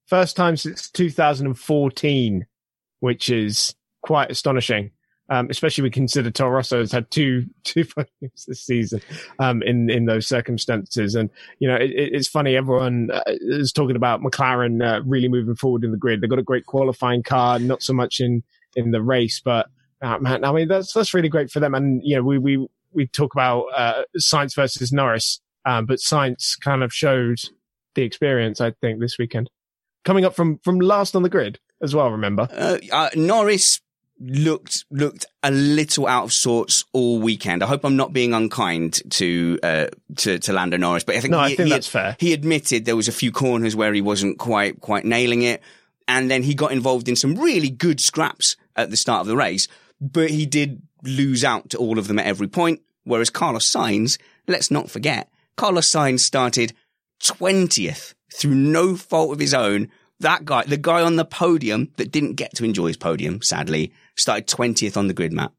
First time since 2014, which is quite astonishing. Um, especially we consider Toro Rosso has had two two podiums this season um, in in those circumstances, and you know it, it's funny. Everyone uh, is talking about McLaren uh, really moving forward in the grid. They've got a great qualifying car, not so much in in the race, but uh, man, I mean that's that's really great for them. And you know we we we talk about uh, Sainz versus Norris, um, but Sainz kind of showed the experience. I think this weekend, coming up from from last on the grid as well. Remember, uh, uh, Norris looked looked a little out of sorts all weekend. I hope I'm not being unkind to uh, to, to Lando Norris, but I think no, he, I think he, that's fair. He admitted there was a few corners where he wasn't quite quite nailing it, and then he got involved in some really good scraps at the start of the race, but he did lose out to all of them at every point. Whereas Carlos Sainz, let's not forget, Carlos Sainz started 20th through no fault of his own. That guy, the guy on the podium that didn't get to enjoy his podium, sadly, started 20th on the grid Matt.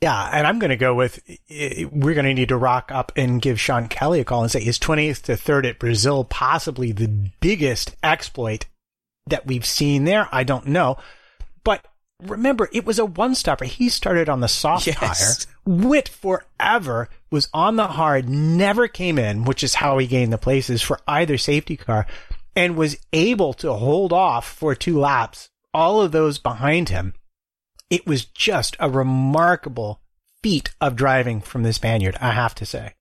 Yeah, and I'm going to go with we're going to need to rock up and give Sean Kelly a call and say his 20th to 3rd at Brazil possibly the biggest exploit that we've seen there. I don't know. But remember, it was a one stopper. He started on the soft Yes. tire. Wit forever was on the hard, never came in, which is how he gained the places for either safety car, and was able to hold off for two laps, all of those behind him. It was just a remarkable feat of driving from the Spaniard, I have to say.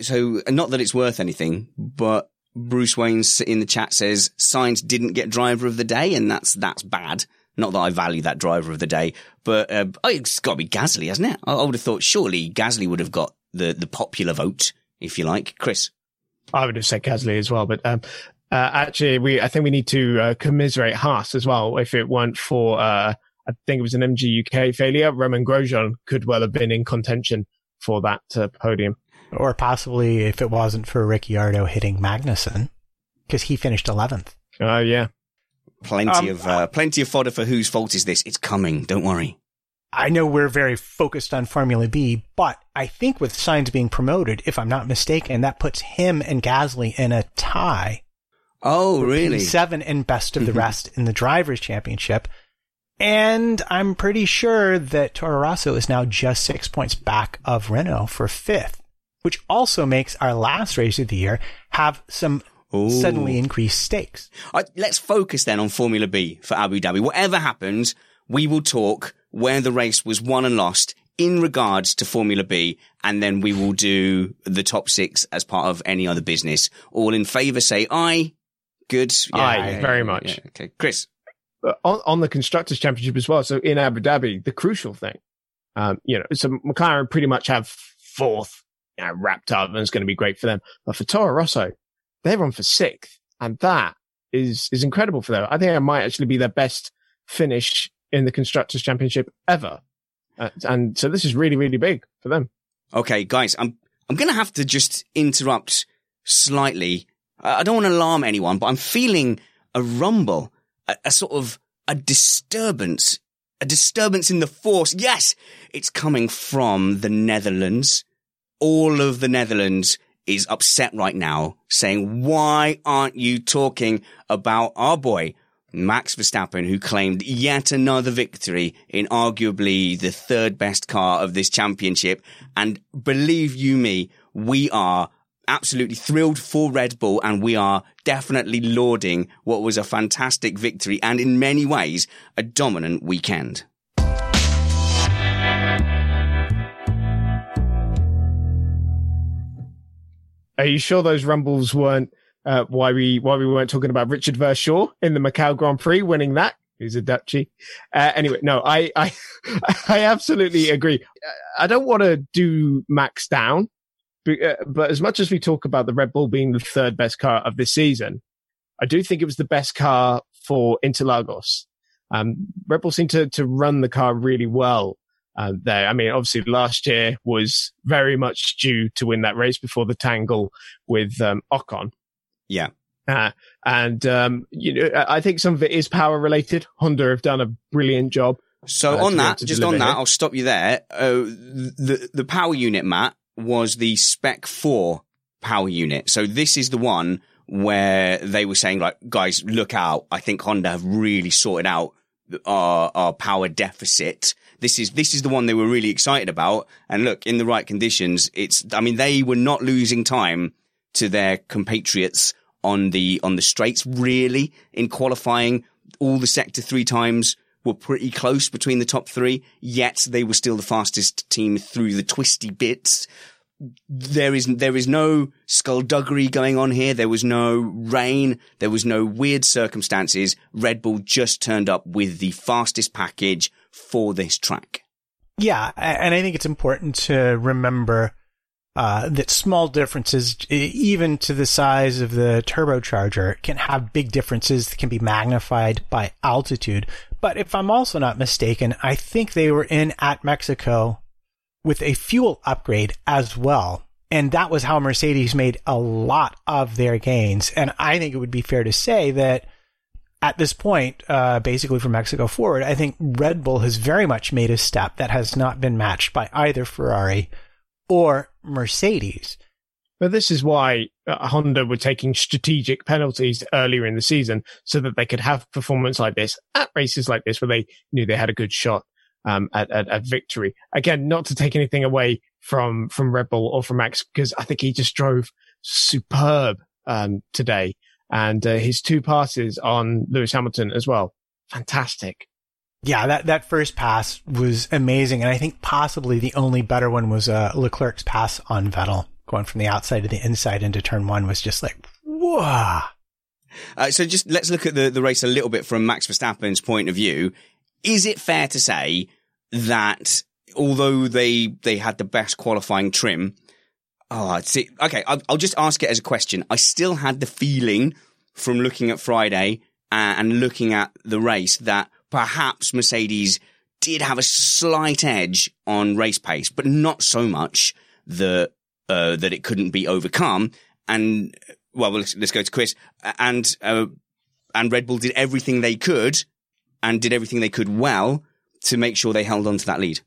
So, not that it's worth anything, but Bruce Wayne in the chat says Sainz didn't get driver of the day, and that's that's bad. Not that I value that driver of the day, but uh, oh, it's got to be Gasly, hasn't it? I, I would have thought surely Gasly would have got the the popular vote, if you like. Chris, I would have said Gasly as well, but um, uh, actually, we I think we need to uh, commiserate Haas as well. If it weren't for uh, I think it was an MGU-K failure, Romain Grosjean could well have been in contention for that uh, podium. Or possibly if it wasn't for Ricciardo hitting Magnussen, because he finished 11th. Oh yeah, plenty Um, of uh, plenty of fodder for whose fault is this? It's coming. Don't worry. I know we're very focused on Formula B, but I think with Sainz being promoted, if I'm not mistaken, that puts him and Gasly in a tie. Oh, really? Seven and best of the Mhm. rest in the Drivers' Championship. And I'm pretty sure that Toro Rosso is now just six points back of Renault for fifth, which also makes our last race of the year have some Ooh. suddenly increased stakes. I, let's focus then on Formula B for Abu Dhabi. Whatever happens, we will talk where the race was won and lost in regards to Formula B, and then we will do the top six as part of any other business. All in favour, say aye. Good. Aye, very much. Okay, Chris. On, on the constructors championship as well. So in Abu Dhabi, the crucial thing, um, you know, so McLaren pretty much have fourth you know, wrapped up, and it's going to be great for them. But for Toro Rosso, they're on for sixth, and that is is incredible for them. I think it might actually be their best finish in the constructors championship ever. Uh, and so this is really really big for them. Okay, guys, I'm I'm going to have to just interrupt slightly. I don't want to alarm anyone, but I'm feeling a rumble, a, a sort of a disturbance, a disturbance in the force. Yes, it's coming from the Netherlands. All of the Netherlands is upset right now, saying, "Why aren't you talking about our boy?" Max Verstappen, who claimed yet another victory in arguably the third best car of this championship. And believe you me, we are absolutely thrilled for Red Bull and we are definitely lauding what was a fantastic victory and in many ways a dominant weekend. Are you sure those rumbles weren't uh, why we why we weren't talking about Richard Verschoor in the Macau Grand Prix winning that? Who's a Dutchie? Uh, anyway, no, I I I absolutely agree. I don't want to do Max down but as much as we talk about the Red Bull being the third best car of this season, I do think it was the best car for Interlagos. Um, Red Bull seemed to, to run the car really well uh, there. I mean, obviously last year was very much due to win that race before the tangle with um, Ocon. Yeah. Uh, and um, you know, I think some of it is power related. Honda have done a brilliant job. So uh, on that, just on that, here. I'll stop you there. Uh, the the power unit, Matt, was the Spec Four power unit. So this is the one where they were saying like, guys, look out. I think Honda have really sorted out our, our power deficit. This is, this is the one they were really excited about. And look, in the right conditions, it's, I mean, they were not losing time to their compatriots on the, on the straights really in qualifying all the sector three times were pretty close between the top three, yet they were still the fastest team through the twisty bits there is there is no skullduggery going on here. There was no rain. There was no weird circumstances. Red Bull just turned up with the fastest package for this track. Yeah, and I think it's important to remember uh, that small differences, even to the size of the turbocharger, can have big differences that can be magnified by altitude. But if I'm also not mistaken, I think they were in at Mexico with a fuel upgrade as well. And that was how Mercedes made a lot of their gains. And I think it would be fair to say that at this point, uh, basically from Mexico forward, I think Red Bull has very much made a step that has not been matched by either Ferrari or Mercedes. But this is why Honda were taking strategic penalties earlier in the season so that they could have performance like this at races like this where they knew they had a good shot um, at, at, at, victory. Again, not to take anything away from, from Red Bull or from Max, because I think he just drove superb, um, today. And uh, his two passes on Lewis Hamilton as well. Fantastic. Yeah, that, that first pass was amazing. And I think possibly the only better one was uh, Leclerc's pass on Vettel going from the outside to the inside into turn one was just like, whoa. Uh, so just let's look at the, the race a little bit from Max Verstappen's point of view. Is it fair to say that although they they had the best qualifying trim, oh, see, okay, I'll, I'll just ask it as a question. I still had the feeling from looking at Friday and looking at the race that perhaps Mercedes did have a slight edge on race pace, but not so much that uh, that it couldn't be overcome. And well, let's, let's go to Chris. And uh, and Red Bull did everything they could and did everything they could well to make sure they held on to that lead.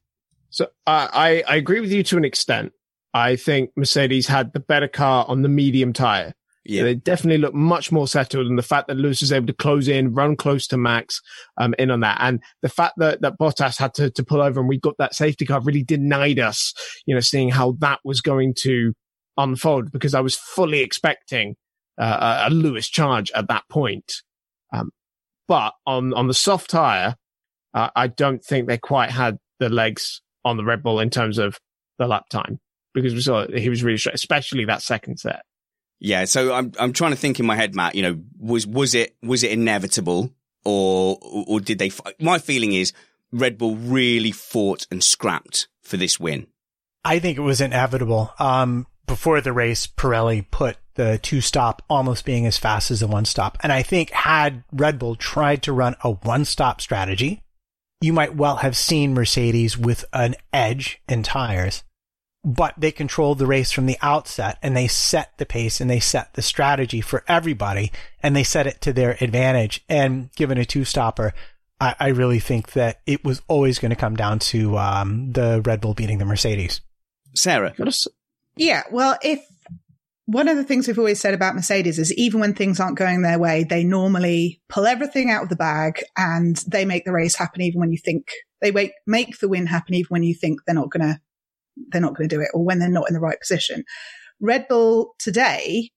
So I, I agree with you to an extent. I think Mercedes had the better car on the medium tire. Yeah. They definitely look much more settled. And the fact that Lewis was able to close in, run close to Max, um, in on that. And the fact that, that Bottas had to, to pull over and we got that safety car really denied us, you know, seeing how that was going to unfold because I was fully expecting, uh, a Lewis charge at that point. Um, but on, on the soft tire, uh, I don't think they quite had the legs on the Red Bull in terms of the lap time because we saw he was really straight, especially that second set. Yeah, so I'm I'm trying to think in my head, Matt. You know, was was it was it inevitable or or did they? My feeling is Red Bull really fought and scrapped for this win. I think it was inevitable. Um, before the race, Pirelli put the two stop almost being as fast as the one stop, and I think had Red Bull tried to run a one stop strategy, you might well have seen Mercedes with an edge in tires, but they controlled the race from the outset and they set the pace and they set the strategy for everybody and they set it to their advantage. And given a two stopper, I, I, really think that it was always going to come down to um, the Red Bull beating the Mercedes. Sarah. Yeah. Well, if one of the things we've always said about Mercedes is even when things aren't going their way, they normally pull everything out of the bag and they make the race happen even when you think they make, make the win happen even when you think they're not gonna, they're not gonna do it or when they're not in the right position. Red Bull today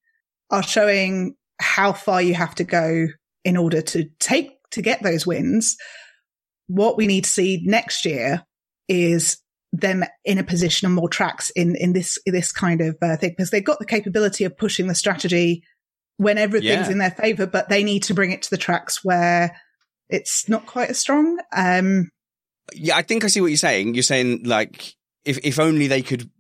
are showing how far you have to go in order to take, to get those wins. What we need to see next year is them in a position on more tracks in in this in this kind of uh, thing because they've got the capability of pushing the strategy when everything's yeah. in their favor, but they need to bring it to the tracks where it's not quite as strong. Um, yeah, I think I see what you're saying. You're saying like if if only they could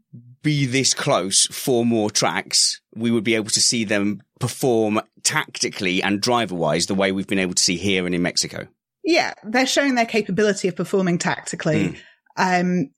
be this close for more tracks, we would be able to see them perform tactically and driver wise the way we've been able to see here and in Mexico. Yeah, they're showing their capability of performing tactically. Mm. Um,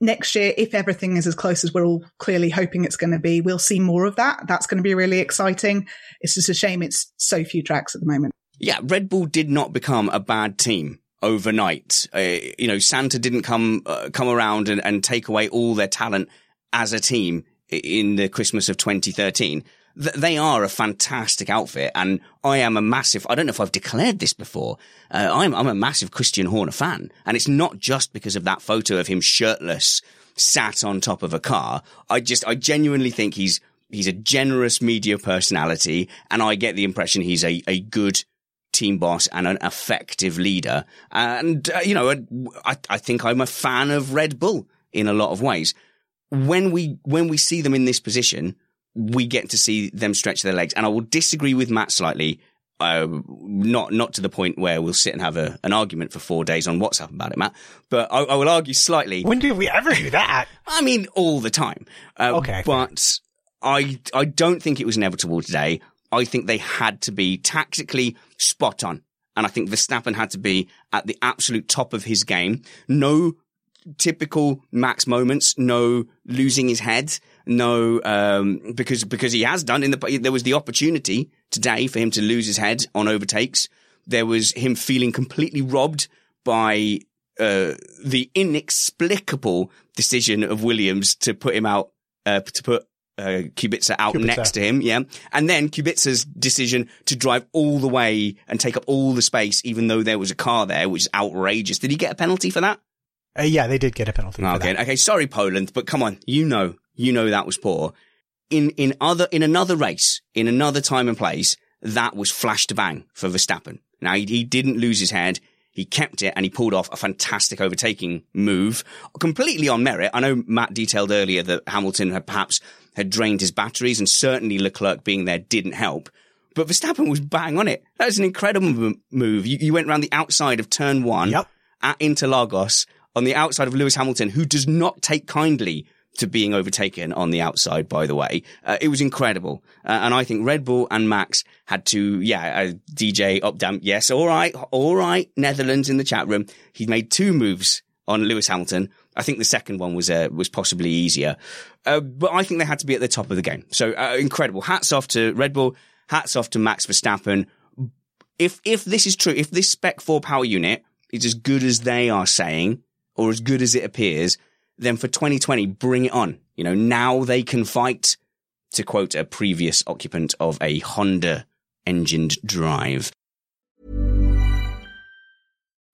next year, if everything is as close as we're all clearly hoping it's going to be, we'll see more of that. That's going to be really exciting. It's just a shame it's so few tracks at the moment. Yeah, Red Bull did not become a bad team overnight. Uh, you know, Santa didn't come uh, come around and, and take away all their talent as a team in the Christmas of 2013 they are a fantastic outfit. And I am a massive, I don't know if I've declared this before. Uh, I'm, I'm a massive Christian Horner fan. And it's not just because of that photo of him shirtless, sat on top of a car. I just, I genuinely think he's, he's a generous media personality. And I get the impression he's a, a good team boss and an effective leader. And, uh, you know, I, I think I'm a fan of Red Bull in a lot of ways. When we, when we see them in this position, we get to see them stretch their legs. And I will disagree with Matt slightly. Uh, not not to the point where we'll sit and have a, an argument for four days on WhatsApp about it, Matt. But I, I will argue slightly. When do we ever do that? I mean, all the time. Uh, okay, but I I don't think it was inevitable today. I think they had to be tactically spot on, and I think Verstappen had to be at the absolute top of his game. No typical Max moments, no losing his head no, um, because, because he has done in the, there was the opportunity today for him to lose his head on overtakes. There was him feeling completely robbed by, uh, the inexplicable decision of Williams to put him out, uh, to put uh, Kubica out Kubica. next to him, yeah. And then Kubica's decision to drive all the way and take up all the space, even though there was a car there, which is outrageous. Did he get a penalty for that? Uh, yeah, they did get a penalty. Okay, okay. Sorry, Poland, but come on, you know, you know that was poor. In in other in another race, in another time and place, that was flash to bang for Verstappen. Now he, he didn't lose his head. He kept it and he pulled off a fantastic overtaking move, completely on merit. I know Matt detailed earlier that Hamilton had perhaps had drained his batteries and certainly Leclerc being there didn't help. But Verstappen was bang on it. That was an incredible move. You, you went around the outside of turn one yep. at Interlagos on the outside of Lewis Hamilton, who does not take kindly to being overtaken on the outside, by the way. Uh, it was incredible. Uh, and I think Red Bull and Max had to, yeah, uh, DJ Updamp, yes, all right, all right, Netherlands in the chat room. He made two moves on Lewis Hamilton. I think the second one was, uh, was possibly easier. Uh, but I think they had to be at the top of the game. So, uh, incredible. Hats off to Red Bull. Hats off to Max Verstappen. If, if this is true, if this Spec 4 power unit is as good as they are saying, or as good as it appears, then for 2020, bring it on. You know, now they can fight, to quote a previous occupant of a Honda engined drive.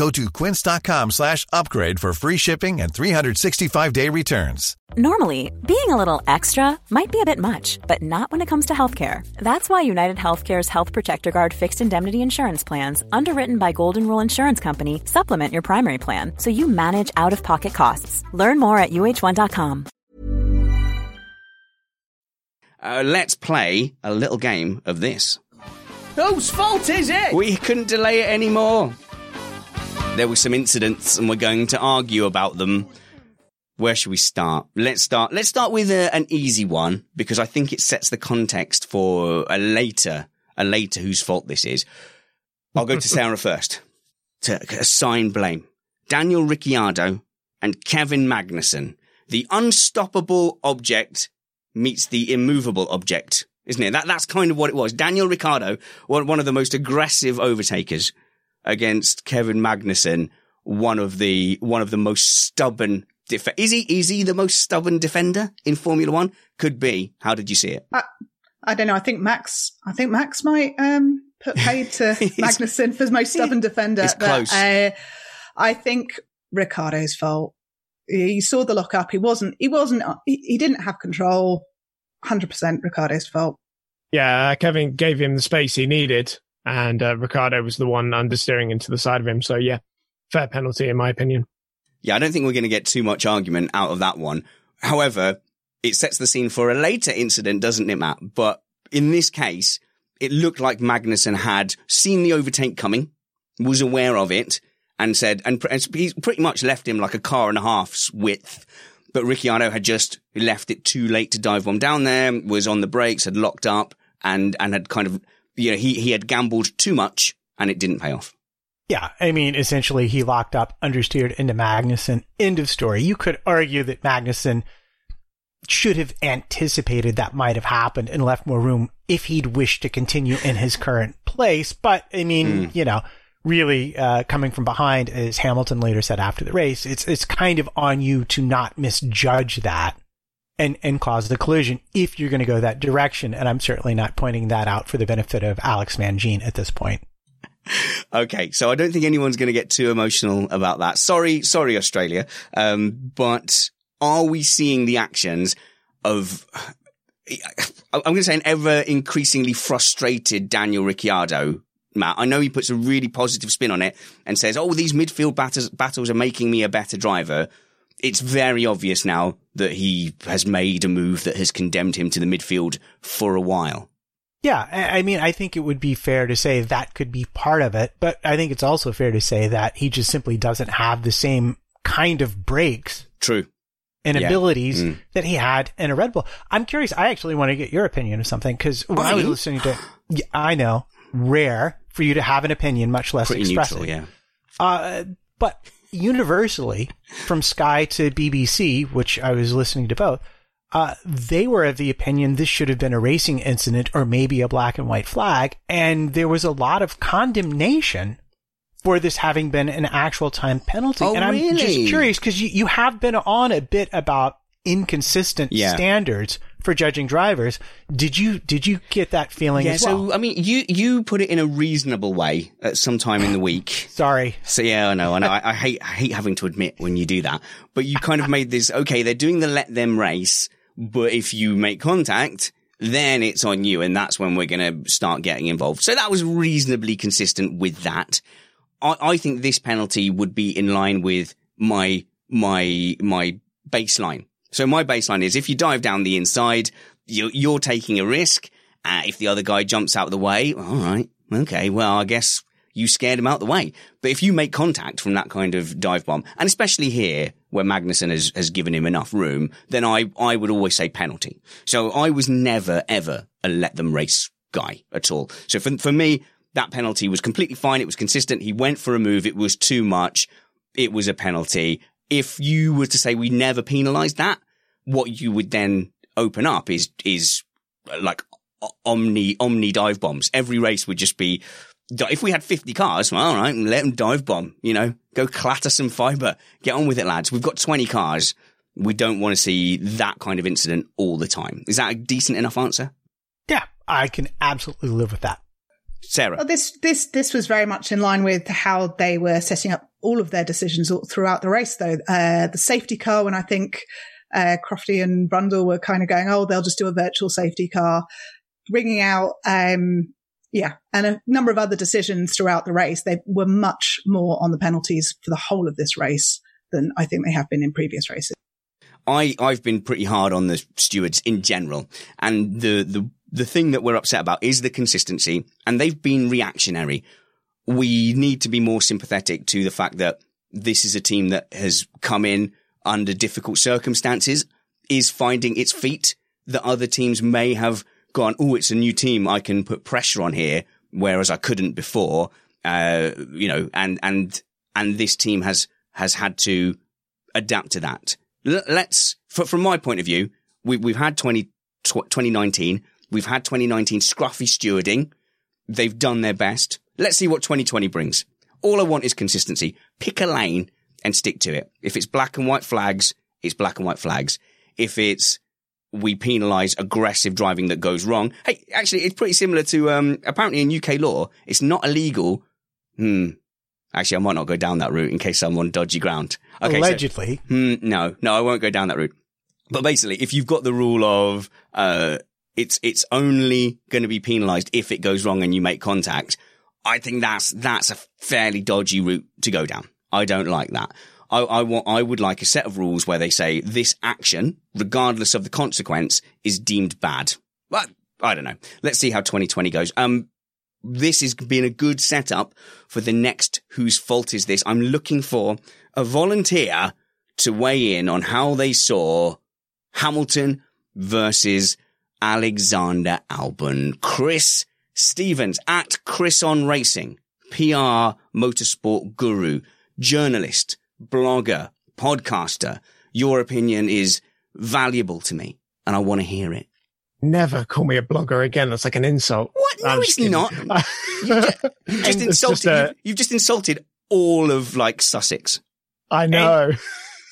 Go to quince.com slash upgrade for free shipping and 365-day returns. Normally, being a little extra might be a bit much, but not when it comes to healthcare. That's why United Healthcare's Health Protector Guard fixed indemnity insurance plans, underwritten by Golden Rule Insurance Company, supplement your primary plan so you manage out-of-pocket costs. Learn more at uh1.com. Uh, let's play a little game of this. Whose fault is it? We couldn't delay it anymore there were some incidents and we're going to argue about them. Where should we start? Let's start. Let's start with a, an easy one because I think it sets the context for a later, a later whose fault this is. I'll go to Sarah first to assign blame. Daniel Ricciardo and Kevin Magnussen. The unstoppable object meets the immovable object isn't it? That that's kind of what it was. Daniel Ricciardo, one one of the most aggressive overtakers against Kevin Magnussen, one of the one of the most stubborn. Def- is he is he the most stubborn defender in Formula One? Could be. How did you see it? I, I don't know. I think Max. I think Max might um, put paid to Magnussen for most stubborn defender. It's close. uh, I think Ricciardo's fault. He saw the lock up. He wasn't. He wasn't. He, he didn't have control. Hundred percent Ricciardo's fault. Yeah, Kevin gave him the space he needed, and uh, Ricciardo was the one understeering into the side of him. So yeah, fair penalty in my opinion. Yeah, I don't think we're going to get too much argument out of that one. However, it sets the scene for a later incident, doesn't it, Matt? But in this case, it looked like Magnussen had seen the overtake coming, was aware of it, and said, and he's pretty much left him like a car and a half's width. But Ricciardo had just left it too late to dive bomb down there, was on the brakes, had locked up, and and had kind of, you know, he he had gambled too much, and it didn't pay off. Yeah, I mean, essentially, he locked up, understeered into Magnussen. End of story. You could argue that Magnussen should have anticipated that might have happened and left more room if he'd wished to continue in his current place. But I mean, mm. you know, really uh, coming from behind, as Hamilton later said after the race, it's it's kind of on you to not misjudge that and and cause the collision if you're going to go that direction. And I'm certainly not pointing that out for the benefit of Alex Mangin at this point. okay, so I don't think anyone's going to get too emotional about that. Sorry, sorry, Australia. Um, but are we seeing the actions of I'm going to say an ever increasingly frustrated Daniel Ricciardo. Matt, I know he puts a really positive spin on it and says, "Oh, these midfield battles, battles are making me a better driver." It's very obvious now that he has made a move that has condemned him to the midfield for a while. Yeah, I mean, I think it would be fair to say that could be part of it, but I think it's also fair to say that he just simply doesn't have the same kind of breaks. True and yeah. abilities mm. that he had in a Red Bull. I'm curious. I actually want to get your opinion of something because when I was listening to, yeah, I know, rare for you to have an opinion, much less Pretty expressive. Neutral, yeah. Uh, but universally, from Sky to BBC, which I was listening to both, uh, they were of the opinion this should have been a racing incident or maybe a black and white flag. And there was a lot of condemnation for this having been an actual time penalty. Oh, and I'm really? just curious because you, you have been on a bit about inconsistent yeah. standards for judging drivers. Did you did you get that feeling yeah, as well? So I mean, you you put it in a reasonable way at some time in the week. Sorry. So yeah, I know, I know. I, I hate I hate having to admit when you do that, but you kind of made this. Okay, they're doing the let them race, but if you make contact. Then it's on you, and that's when we're going to start getting involved. So that was reasonably consistent with that. I, I think this penalty would be in line with my my my baseline. So my baseline is if you dive down the inside, you're, you're taking a risk. Uh, if the other guy jumps out of the way, all right, okay, well, I guess you scared him out the way. But if you make contact from that kind of dive bomb, and especially here where Magnussen has, has given him enough room, then I, I would always say penalty. So I was never, ever a let them race guy at all. So for, for me, that penalty was completely fine. It was consistent. He went for a move. It was too much. It was a penalty. If you were to say we never penalize that, what you would then open up is, is uh, like omni, omni dive bombs. Every race would just be, if we had 50 cars, well, all right, let them dive bomb, you know, go clatter some fiber. Get on with it, lads. We've got 20 cars. We don't want to see that kind of incident all the time. Is that a decent enough answer? Yeah, I can absolutely live with that. Sarah. Well, this this this was very much in line with how they were setting up all of their decisions throughout the race. Though uh, the safety car, when I think uh, Crofty and Brundle were kind of going, "Oh, they'll just do a virtual safety car," bringing out, um, yeah, and a number of other decisions throughout the race. They were much more on the penalties for the whole of this race than I think they have been in previous races. I, I've been pretty hard on the stewards in general. And the, the the thing that we're upset about is the consistency and they've been reactionary. We need to be more sympathetic to the fact that this is a team that has come in under difficult circumstances, is finding its feet that other teams may have gone, Oh, it's a new team. I can put pressure on here. Whereas I couldn't before, uh, you know, and, and, and this team has, has had to adapt to that. Let's, from my point of view, we, we've had 20, 2019 We've had 2019 scruffy stewarding. They've done their best. Let's see what 2020 brings. All I want is consistency. Pick a lane and stick to it. If it's black and white flags, it's black and white flags. If it's we penalise aggressive driving that goes wrong. Hey, actually, it's pretty similar to um, apparently in UK law, it's not illegal. Hmm. Actually, I might not go down that route in case I'm on dodgy ground. Okay, Allegedly. So, hmm, no, no, I won't go down that route. But basically, if you've got the rule of uh, it's it's only going to be penalised if it goes wrong and you make contact, I think that's that's a fairly dodgy route to go down. I don't like that. I, I want, I would like a set of rules where they say this action, regardless of the consequence, is deemed bad. But I don't know. Let's see how 2020 goes. Um, this has been a good setup for the next whose fault is this. I'm looking for a volunteer to weigh in on how they saw Hamilton versus Alexander Albon. Chris Stevens at Chris on Racing, PR motorsport guru, journalist, blogger, podcaster. Your opinion is valuable to me and I want to hear it. Never call me a blogger again. That's like an insult. What? No, I'm it's not. You've just, you've just insulted. just a- you've, you've just insulted all of like Sussex. I know.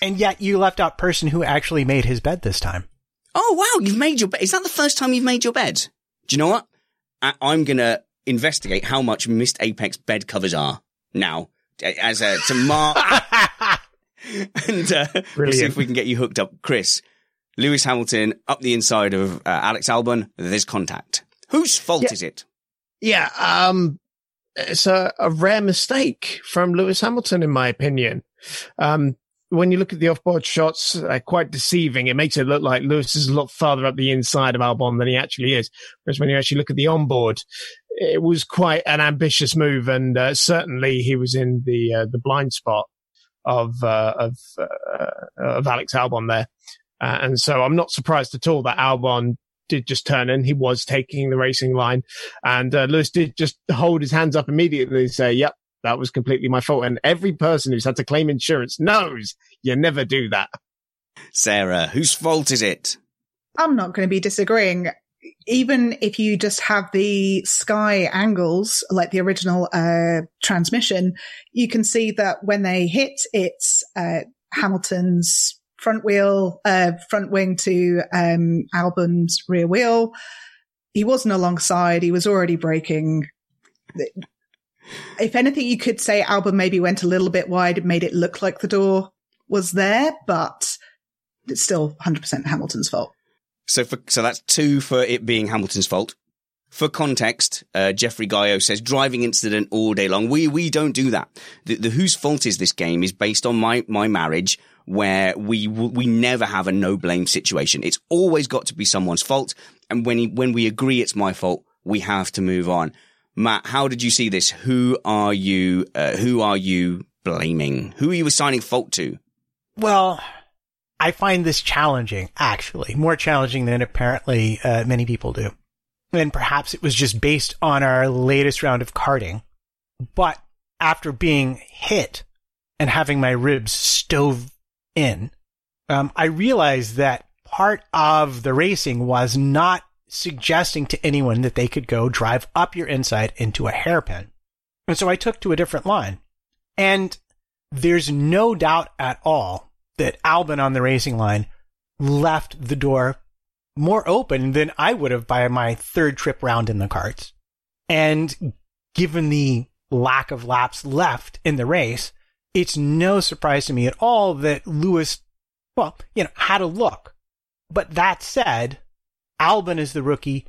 And yet you left out person who actually made his bed this time. Oh wow, you've made your bed. Is that the first time you've made your bed? Do you know what? I- I'm gonna investigate how much Missed Apex bed covers are now as a to mark and uh, we'll see if we can get you hooked up, Chris. Lewis Hamilton up the inside of uh, Alex Albon. There's contact. Whose fault Yeah. is it? Yeah, um, it's a, a rare mistake from Lewis Hamilton, in my opinion. Um, when you look at the off-board shots, they're quite deceiving. It makes it look like Lewis is a lot farther up the inside of Albon than he actually is. Whereas when you actually look at the onboard, it was quite an ambitious move, and uh, certainly he was in the uh, the blind spot of uh, of uh, of Alex Albon there. Uh, and so I'm not surprised at all that Albon did just turn in. He was taking the racing line. And uh, Lewis did just hold his hands up immediately and say, yep, that was completely my fault. And every person who's had to claim insurance knows you never do that. Sarah, whose fault is it? I'm not going to be disagreeing. Even if you just have the sky angles, like the original uh, transmission, you can see that when they hit, it's uh, Hamilton's front wheel, uh, front wing to um, Albon's rear wheel. He wasn't alongside; he was already braking. If anything, you could say Albon maybe went a little bit wide, made it look like the door was there, but it's still 100% Hamilton's fault. So for, so that's two for it being Hamilton's fault. For context, uh, Jeffrey Gaio says driving incident all day long. We, we don't do that. The, the whose fault is this game is based on my, my marriage where we, we never have a no blame situation. It's always got to be someone's fault. And when he, when we agree it's my fault, we have to move on. Matt, how did you see this? Who are you, uh, who are you blaming? Who are you assigning fault to? Well, I find this challenging, actually, more challenging than apparently uh, many people do. And perhaps it was just based on our latest round of karting. But after being hit and having my ribs stove in, um, I realized that part of the racing was not suggesting to anyone that they could go drive up your inside into a hairpin. And so I took to a different line. And there's no doubt at all that Albon on the racing line left the door more open than I would have by my third trip round in the karts. And given the lack of laps left in the race, it's no surprise to me at all that Lewis, well, you know, had a look. But that said, Albon is the rookie,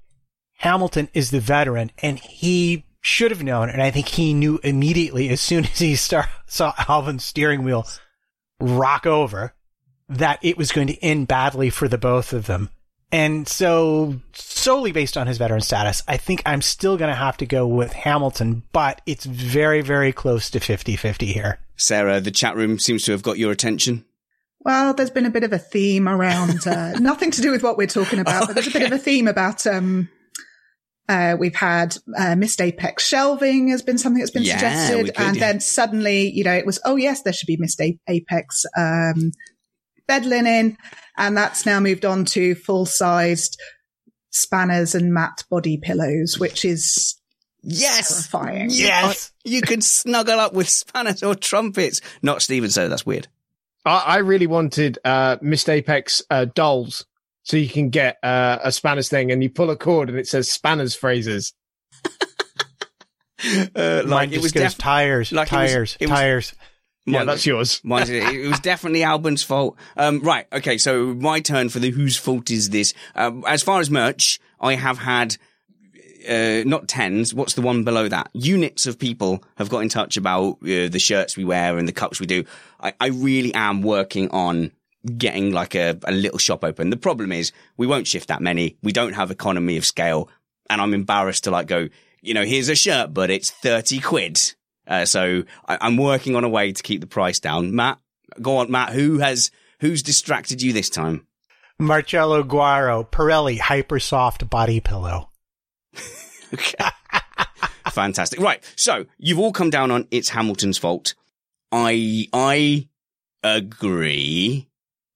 Hamilton is the veteran, and he should have known, and I think he knew immediately as soon as he star- saw Albon's steering wheel rock over that it was going to end badly for the both of them. And so, solely based on his veteran status, I think I'm still going to have to go with Hamilton, but it's very, very close to 50 50 here. Sarah, the chat room seems to have got your attention. Well, there's been a bit of a theme around, uh, nothing to do with what we're talking about, but there's a bit of a theme about, um, uh, we've had, uh, missed apex shelving has been something that's been Yeah, suggested. could, and yeah. then suddenly, you know, it was, oh yes, there should be missed apex, um, bed linen. And that's now moved on to full sized spanners and Matt body pillows, which is Yes. terrifying. Yes. You could snuggle up with spanners or trumpets. Not Steven, so that's weird. I, I really wanted uh, Missed Apex uh, dolls, so you can get uh, a Spanners thing, and you pull a cord, and it says Spanners phrases. Uh, Mine like just it was goes def- tires, like it was- tires, it was- tires. Yeah, Mine- that's yours. Mine's, it was definitely Albon's fault. Um, right. Okay. So my turn for the whose fault is this? Um, as far as merch, I have had, uh, not tens. What's the one below that? Units of people have got in touch about uh, the shirts we wear and the cups we do. I, I really am working on getting like a, a little shop open. The problem is we won't shift that many. We don't have economy of scale and I'm embarrassed to like go, you know, here's a shirt, but it's 30 quid. Uh, so I, I'm working on a way to keep the price down. Matt, go on, Matt. Who has, who's distracted you this time? Marcello Guaro, Pirelli Hypersoft Body Pillow. Fantastic. Right. So you've all come down on it's Hamilton's fault. I, I agree.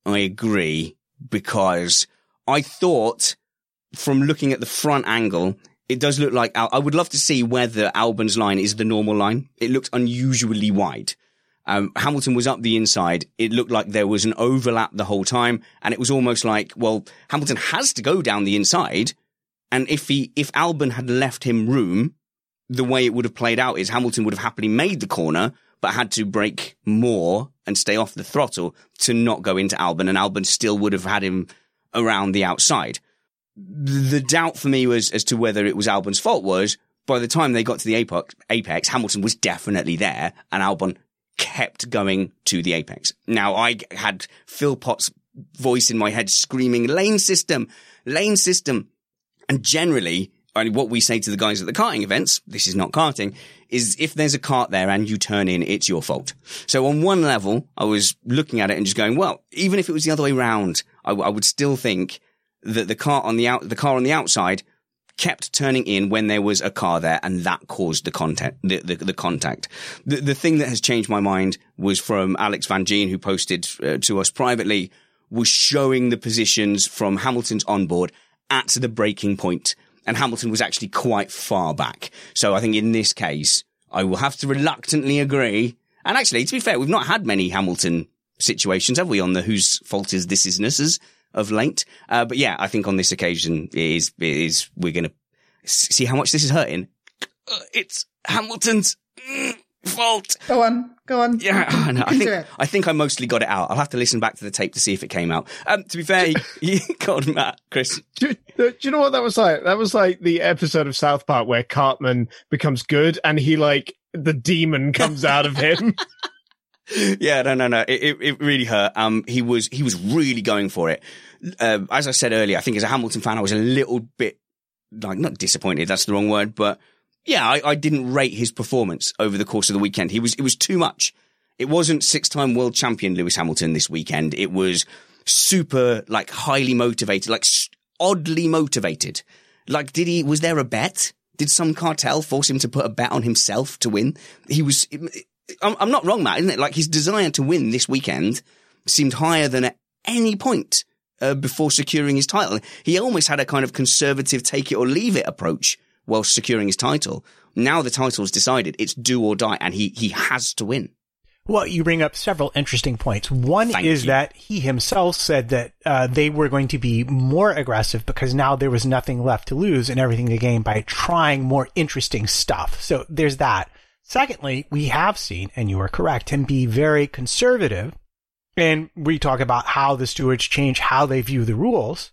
I agree because I thought from looking at the front angle, it does look like Al- I would love to see whether Albon's line is the normal line. It looked unusually wide. Um, Hamilton was up the inside. It looked like there was an overlap the whole time. And it was almost like, well, Hamilton has to go down the inside. And if he, if Albon had left him room, the way it would have played out is Hamilton would have happily made the corner, but had to brake more and stay off the throttle to not go into Albon. And Albon still would have had him around the outside. The doubt for me was as to whether it was Albon's fault was by the time they got to the apex, apex, Hamilton was definitely there and Albon kept going to the apex. Now I had Philpott's voice in my head screaming lane system, lane system. And generally, mean, what we say to the guys at the karting events, this is not karting, is if there's a kart there and you turn in, it's your fault. So on one level, I was looking at it and just going, well, even if it was the other way round, I, I would still think that the car on the out, the car on the outside kept turning in when there was a car there and that caused the contact, the, the, the contact. The, the thing that has changed my mind was from Alex Van Gien, who posted uh, to us privately, was showing the positions from Hamilton's onboard at the braking point and Hamilton was actually quite far back. So I think in this case, I will have to reluctantly agree. And actually, to be fair, we've not had many Hamilton situations, have we, on the whose fault is this isnesses of late? Uh, but yeah, I think on this occasion it is, it is, we're going to see how much this is hurting. Uh, It's Hamilton's mm, fault. Go on, go on. Yeah, I, know. I think. I think I mostly got it out. I'll have to listen back to the tape to see if it came out. Um, to be fair, he, he got Matt, Chris. Do, do you know what that was like? That was like the episode of South Park where Cartman becomes good and he like the demon comes out of him. yeah, no, no, no. It, it, it really hurt. Um, he was, he was really going for it. Uh, as I said earlier, I think as a Hamilton fan, I was a little bit, like, not disappointed. That's the wrong word, but yeah, I, I didn't rate his performance over the course of the weekend. He was, it was too much. It wasn't six-time world champion Lewis Hamilton this weekend. It was super, like, highly motivated, like, oddly motivated. Like, did he, was there a bet? Did some cartel force him to put a bet on himself to win? He was, I'm, I'm not wrong, Matt, isn't it? Like his desire to win this weekend seemed higher than at any point uh, before securing his title. He almost had a kind of conservative take it or leave it approach while securing his title. Now the title's decided, it's do or die, and he, he has to win. Well, you bring up several interesting points. One Thank is you. that he himself said that uh, they were going to be more aggressive because now there was nothing left to lose and everything to gain by trying more interesting stuff. So there's that. Secondly, we have seen, and you are correct, him be very conservative. And we talk about how the stewards change how they view the rules.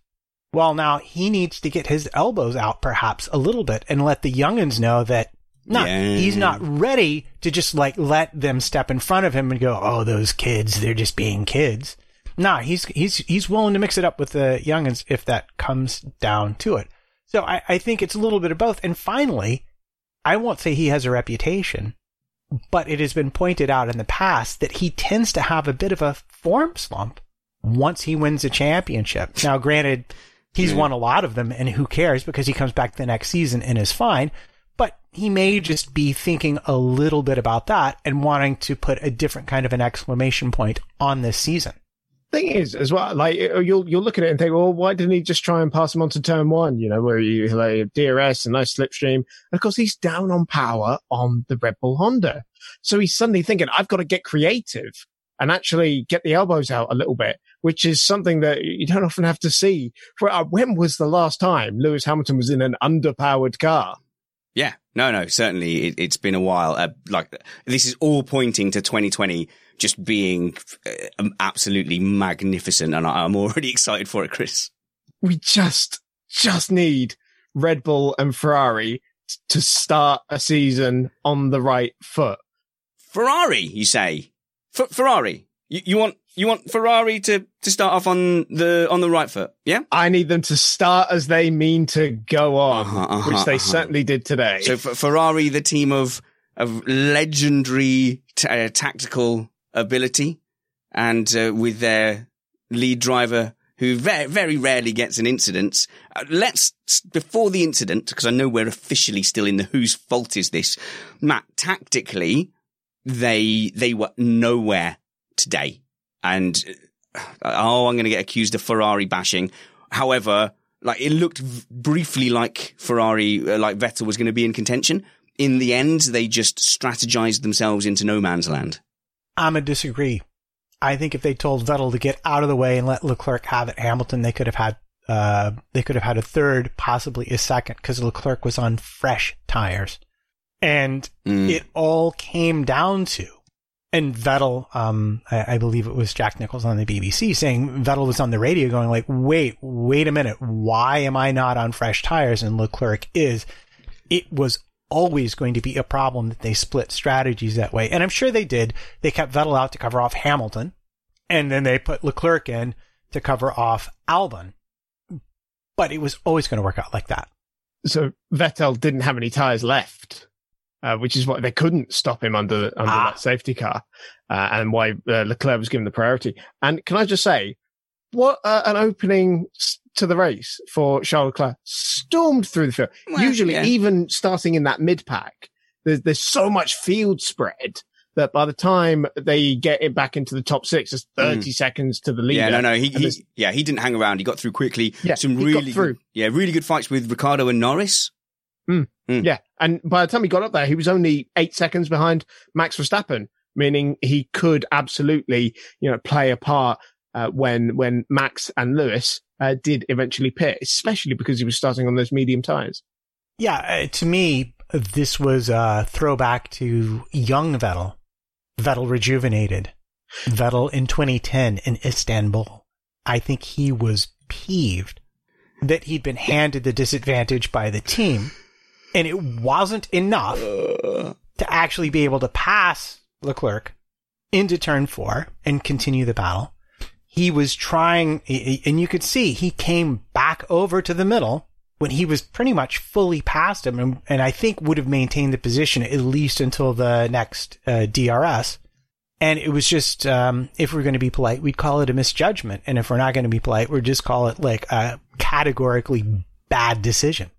Well, now he needs to get his elbows out perhaps a little bit and let the youngins know that no, Yeah. he's not ready to just like let them step in front of him and go, "Oh, those kids, they're just being kids." No, he's he's he's willing to mix it up with the youngins if that comes down to it. So I, I think it's a little bit of both. And finally, I won't say he has a reputation, but it has been pointed out in the past that he tends to have a bit of a form slump once he wins a championship. Now, granted, he's won a lot of them, and who cares because he comes back the next season and is fine. But he may just be thinking a little bit about that and wanting to put a different kind of an exclamation point on this season. thing is, as well, like you'll you'll look at it and think, well, why didn't he just try and pass him on to turn one? You know, where you like DRS and nice slipstream. And of course, he's down on power on the Red Bull Honda, so he's suddenly thinking, I've got to get creative and actually get the elbows out a little bit, which is something that you don't often have to see. For uh, when was the last time Lewis Hamilton was in an underpowered car? Yeah, no, no, certainly it, has been a while. Uh, like this is all pointing to 2020 just being uh, absolutely magnificent, and I'm already excited for it, Chris. We just, just need Red Bull and Ferrari to start a season on the right foot. Ferrari, you say? F- Ferrari, you, you want you want Ferrari to, to start off on the on the right foot, yeah? I need them to start as they mean to go on, uh-huh, uh-huh, which they uh-huh. certainly did today. So Ferrari, the team of of legendary t- uh, tactical ability, and uh, with their lead driver who very very rarely gets an incident. Uh, let's before the incident, because I know we're officially still in the whose fault is this, Matt. Tactically, they they were nowhere today, and oh, I'm going to get accused of Ferrari bashing. However, like it looked briefly like Ferrari, uh, like Vettel was going to be in contention. In the end, they just strategized themselves into no man's land. I'm a disagree. I think if they told Vettel to get out of the way and let Leclerc have it, Hamilton, they could have had uh, they could have had a third, possibly a second, because Leclerc was on fresh tires. And mm. it all came down to, and Vettel, um, I, I, believe it was Jack Nichols on the BBC saying Vettel was on the radio going like, wait, wait a minute. Why am I not on fresh tires? And Leclerc is. It was always going to be a problem that they split strategies that way. And I'm sure they did. They kept Vettel out to cover off Hamilton and then they put Leclerc in to cover off Albon. But it was always going to work out like that. So Vettel didn't have any tires left uh, which is why they couldn't stop him under under ah. that safety car, uh, and why uh, Leclerc was given the priority. And can I just say, what uh, an opening to the race for Charles Leclerc! Stormed through the field. Well, Usually, yeah. even starting in that mid pack, there's there's so much field spread that by the time they get it back into the top six, there's 30 mm. seconds to the leader. Yeah, no, no, he, he yeah, he didn't hang around. He got through quickly. Yeah, some really, good, yeah, really good fights with Ricciardo and Norris. Mm. Mm. Yeah. And by the time he got up there, he was only eight seconds behind Max Verstappen, meaning he could absolutely, you know, play a part uh, when when Max and Lewis uh, did eventually pit, especially because he was starting on those medium tires. Yeah, uh, to me, this was a throwback to young Vettel, Vettel rejuvenated, Vettel in 2010 in Istanbul. I think he was peeved that he'd been handed the disadvantage by the team and it wasn't enough to actually be able to pass Leclerc into turn four and continue the battle. He was trying, and you could see he came back over to the middle when he was pretty much fully past him, and, and I think would have maintained the position at least until the next uh, DRS. And it was just, um, if we're going to be polite, we'd call it a misjudgment. And if we're not going to be polite, we'd just call it like a categorically bad decision.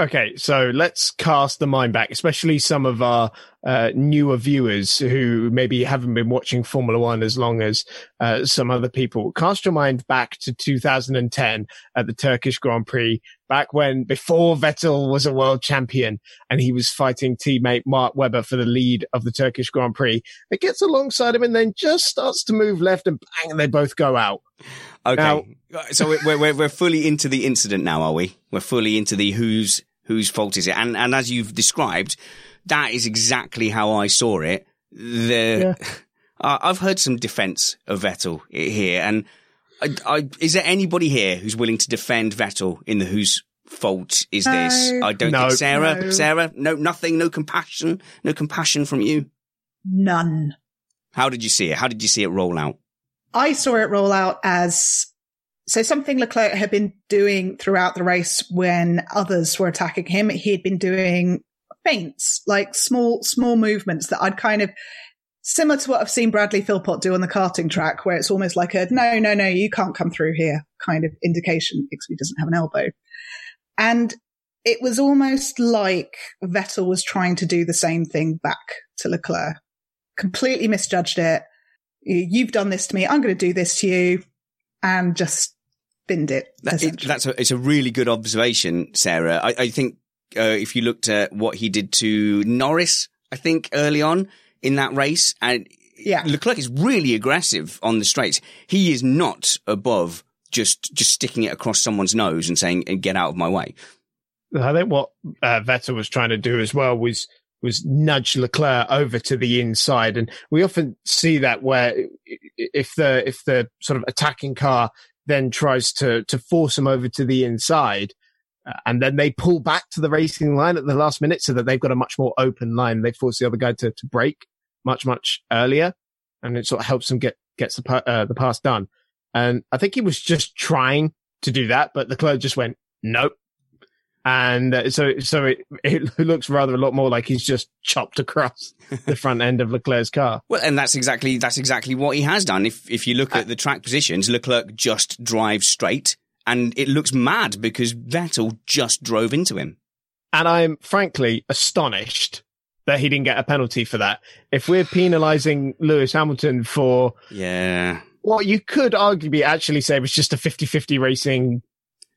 Okay, so let's cast the mind back, especially some of our uh, newer viewers who maybe haven't been watching Formula One as long as uh, some other people. Cast your mind back to 2010 at the Turkish Grand Prix, back when before Vettel was a world champion and he was fighting teammate Mark Webber for the lead of the Turkish Grand Prix. It gets alongside him and then just starts to move left and bang, and they both go out. Okay, now, so we're, we're we're fully into the incident now, are we? We're fully into the who's whose fault is it? And and as you've described, that is exactly how I saw it. The yeah. uh, I've heard some defence of Vettel here, and I, I, is there anybody here who's willing to defend Vettel in the whose fault is this? I don't no, think Sarah. No. Sarah, no, nothing, no compassion, no compassion from you. None. How did you see it? How did you see it roll out? I saw it roll out as so something Leclerc had been doing throughout the race when others were attacking him, he had been doing feints, like small, small movements that I'd kind of similar to what I've seen Bradley Philpott do on the karting track, where it's almost like a no, no, no, you can't come through here kind of indication because he doesn't have an elbow. And it was almost like Vettel was trying to do the same thing back to Leclerc. Completely misjudged it. You've done this to me. I'm going to do this to you and just binned it. That, it, that's a, it's a really good observation, Sarah. I, I think uh, if you looked at what he did to Norris, I think early on in that race, and yeah. Leclerc is really aggressive on the straights. He is not above just just sticking it across someone's nose and saying, "Get out of my way." I think what uh, Vettel was trying to do as well was was nudge Leclerc over to the inside, and we often see that where if the if the sort of attacking car then tries to to force him over to the inside, uh, and then they pull back to the racing line at the last minute so that they've got a much more open line. They force the other guy to to brake much much earlier, and it sort of helps them get gets the uh, the pass done. And I think he was just trying to do that, but Leclerc just went nope and uh, so so it, it looks rather a lot more like he's just chopped across the front end of Leclerc's car. Well, and that's exactly that's exactly what he has done. If if you look at the track positions, Leclerc just drives straight, and it looks mad because Vettel just drove into him. And I'm frankly astonished that he didn't get a penalty for that. If we're penalising Lewis Hamilton for yeah. What you could arguably actually say was just a 50-50 racing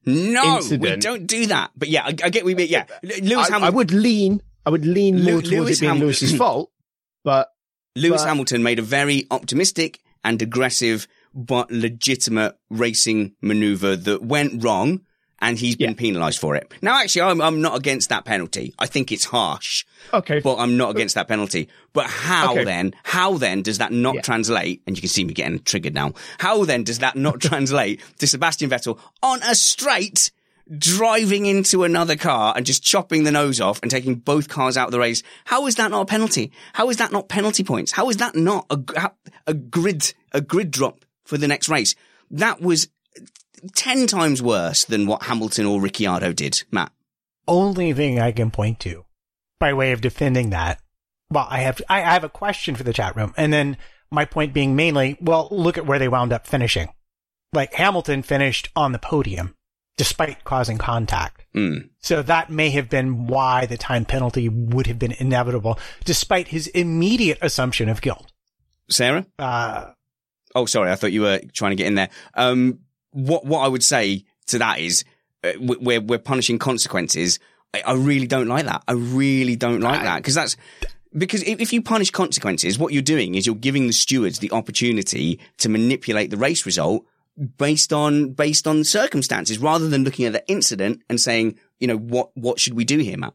no, incident. we don't do that. But yeah, I, I get we. Yeah, Lewis I, Hamilton. I would lean. I would lean more towards Lewis it being Hamilton- Lewis's fault, but Lewis but- Hamilton made a very optimistic and aggressive but legitimate racing maneuver that went wrong and he's been Yeah. penalised for it. Now, actually, I'm, I'm not against that penalty. I think it's harsh, okay. but I'm not against that penalty. But how Okay. then, how then does that not Yeah. translate? And you can see me getting triggered now. How then does that not translate to Sebastian Vettel on a straight driving into another car and just chopping the nose off and taking both cars out of the race. How is that not a penalty? How is that not penalty points? How is that not a, a grid, a grid drop for the next race? That was 10 times worse than what Hamilton or Ricciardo did, Matt. Only thing I can point to by way of defending that. Well, I have I I have a question for the chat room, and then my point being mainly, well, look at where they wound up finishing. Like Hamilton finished on the podium despite causing contact. Mm. So that may have been why the time penalty would have been inevitable, despite his immediate assumption of guilt. Sarah? Uh, Oh, sorry. I thought you were trying to get in there. Um, what, what I would say to that is, uh, we- we're, we're punishing consequences. I, I really don't like that. I really don't like that because that's, because if, if you punish consequences, what you're doing is you're giving the stewards the opportunity to manipulate the race result based on, based on circumstances rather than looking at the incident and saying, you know, what, what should we do here, Matt?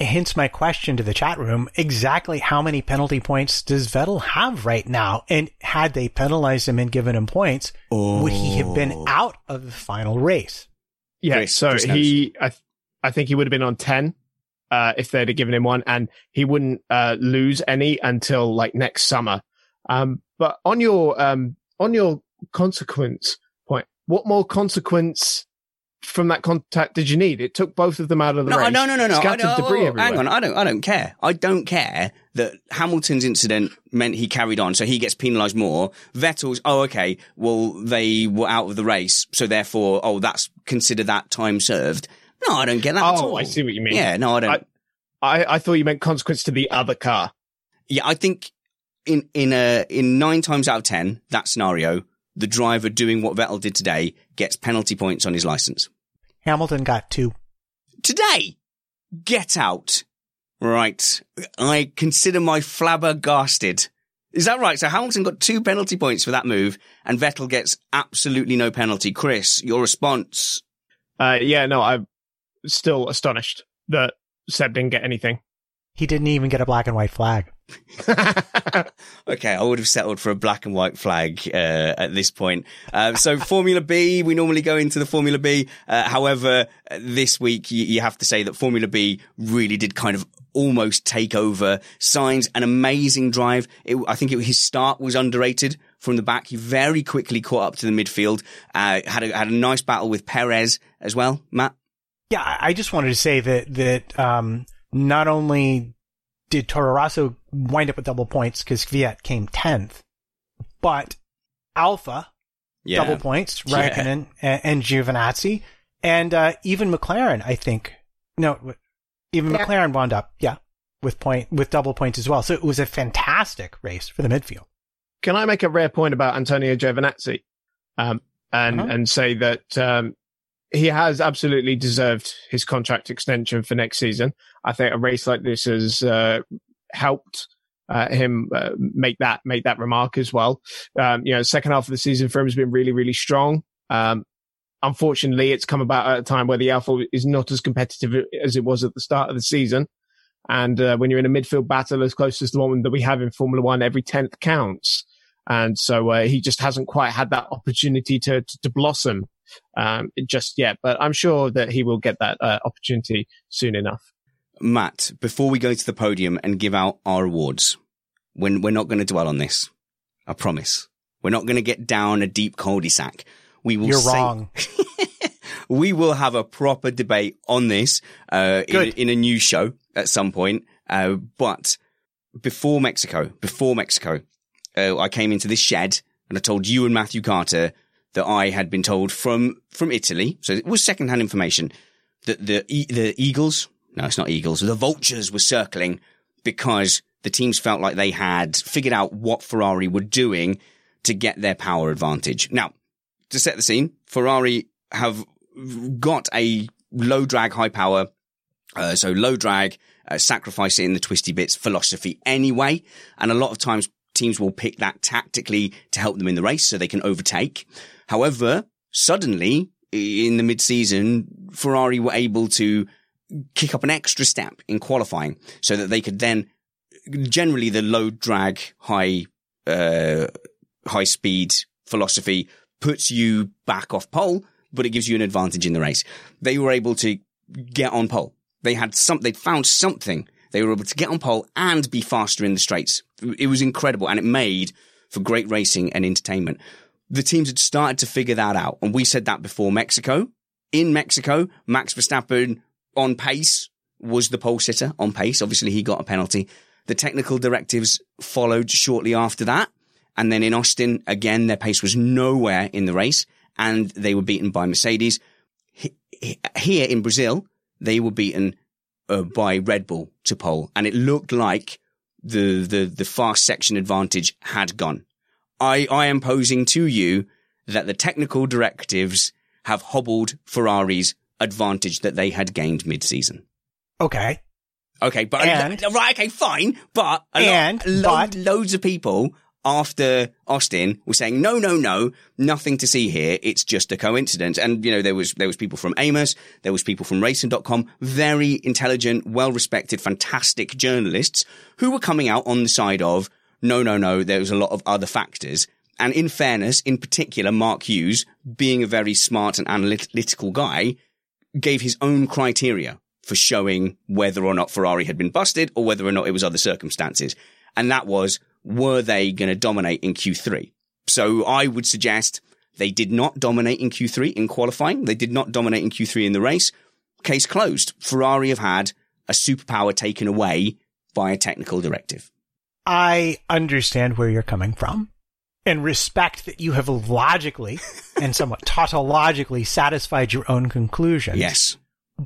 Hence my question to the chat room. Exactly how many penalty points does Vettel have right now? And had they penalized him and given him points, would he have been out of the final race? Yeah, Chris- so Chris he, I, th- I think he would have been on ten uh, if they'd have given him one, and he wouldn't uh, lose any until like next summer. Um, but on your um, on your consequence point, what more consequence from that contact did you need? It took both of them out of the No, race. no, no, no, no. I Scattered don't- oh, debris oh, oh, everywhere. Hang on, I don't, I don't care. I don't care that Hamilton's incident meant he carried on, so he gets penalised more. Vettel's, oh, okay, well, they were out of the race, so therefore, oh, that's consider that time served. No, I don't get that at Oh, all. I see what you mean. Yeah, no, I don't. I, I thought you meant consequence to the other car. yeah, I think in in a in nine times out of ten that scenario, the driver doing what Vettel did today gets penalty points on his license. Hamilton got two. today. Get out. Right. I consider my flabbergasted. Is that right? So Hamilton got two penalty points for that move and Vettel gets absolutely no penalty. Chris, your response? Uh, yeah, no, I'm still astonished that Seb didn't get anything. He didn't even get a black and white flag. Okay, I would have settled for a black and white flag uh, at this point. Uh, so Formula B, we normally go into the Formula B. Uh, however, this week you, you have to say that Formula B really did kind of almost take over. Sainz an amazing drive. It, I think it, his start was underrated from the back. He very quickly caught up to the midfield. Uh, had a, had a nice battle with Perez as well. Matt. Yeah, I I just wanted to say that that um, not only did Toro Rosso wind up with double points because Kvyat came tenth, but Alfa Yeah. double points, Yeah. Raikkonen and, and Giovinazzi, and uh, even McLaren. I think no, even Yeah. McLaren wound up, yeah, with point with double points as well. So it was a fantastic race for the midfield. Can I make a rare point about Antonio Giovinazzi? Um, and Uh-huh. and say that um, he has absolutely deserved his contract extension for next season. I think a race like this has uh, helped uh, him uh, make that make that remark as well. Um, you know, second half of the season for him has been really really strong. Um, unfortunately, it's come about at a time where the Alfa is not as competitive as it was at the start of the season. And uh, when you're in a midfield battle as close as the one that we have in Formula One, every tenth counts. And so uh, he just hasn't quite had that opportunity to to, to blossom um, just yet. But I'm sure that he will get that uh, opportunity soon enough. Matt, before we go to the podium and give out our awards, when we're not going to dwell on this, I promise. We're not going to get down a deep cul-de-sac. We will You're say- wrong. we will have a proper debate on this uh, in, in a new show at some point. Uh, but before Mexico, before Mexico, uh, I came into this shed and I told you and Matthew Carter that I had been told from from Italy, so it was secondhand information that the the Eagles, no, it's not Eagles, the Vultures were circling because the teams felt like they had figured out what Ferrari were doing to get their power advantage. Now, to set the scene, Ferrari have got a low drag, high power, uh, so low drag, uh, sacrifice it in the twisty bits philosophy anyway. And a lot of times teams will pick that tactically to help them in the race so they can overtake. However, suddenly in the mid season, Ferrari were able to kick up an extra step in qualifying so that they could then generally the low drag, high, uh, high speed philosophy puts you back off pole, but it gives you an advantage in the race. They were able to get on pole. They had some, they found something. They were able to get on pole and be faster in the straights. It was incredible and it made for great racing and entertainment. The teams had started to figure that out. And we said that before Mexico. In Mexico, Max Verstappen on pace was the pole sitter on pace. Obviously he got a penalty. The technical directives followed shortly after that. And then in Austin, again, their pace was nowhere in the race and they were beaten by Mercedes. He- he- Here in Brazil, they were beaten uh, by Red Bull to pole and it looked like the, the, the fast section advantage had gone. I, I am posing to you that the technical directives have hobbled Ferrari's advantage that they had gained mid-season. Okay. Okay, but And- right, okay, fine, but And- lot, but- lo- loads of people after Austin were saying no, no, no, nothing to see here. It's just a coincidence. And you know, there was there was people from Amos, there was people from Racing.com, very intelligent, well respected, fantastic journalists who were coming out on the side of no, no, no. There was a lot of other factors. And in fairness, in particular, Mark Hughes, being a very smart and analytical guy, gave his own criteria for showing whether or not Ferrari had been busted or whether or not it was other circumstances. And that was, were they going to dominate in Q3? So I would suggest they did not dominate in Q3 in qualifying. They did not dominate in Q3 in the race. Case closed. Ferrari have had a superpower taken away by a technical directive. I understand where you're coming from and respect that you have logically and somewhat tautologically satisfied your own conclusions. Yes.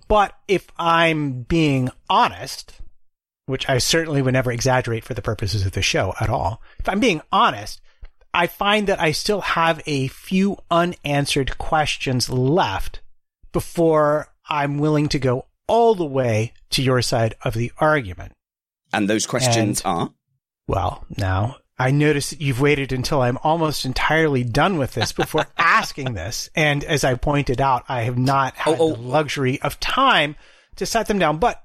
But if I'm being honest, which I certainly would never exaggerate for the purposes of the show at all, if I'm being honest, I find that I still have a few unanswered questions left before I'm willing to go all the way to your side of the argument. And those questions And- are, Well, now I notice that you've waited until I'm almost entirely done with this before asking this. And as I pointed out, I have not had Oh, oh. the luxury of time to set them down. But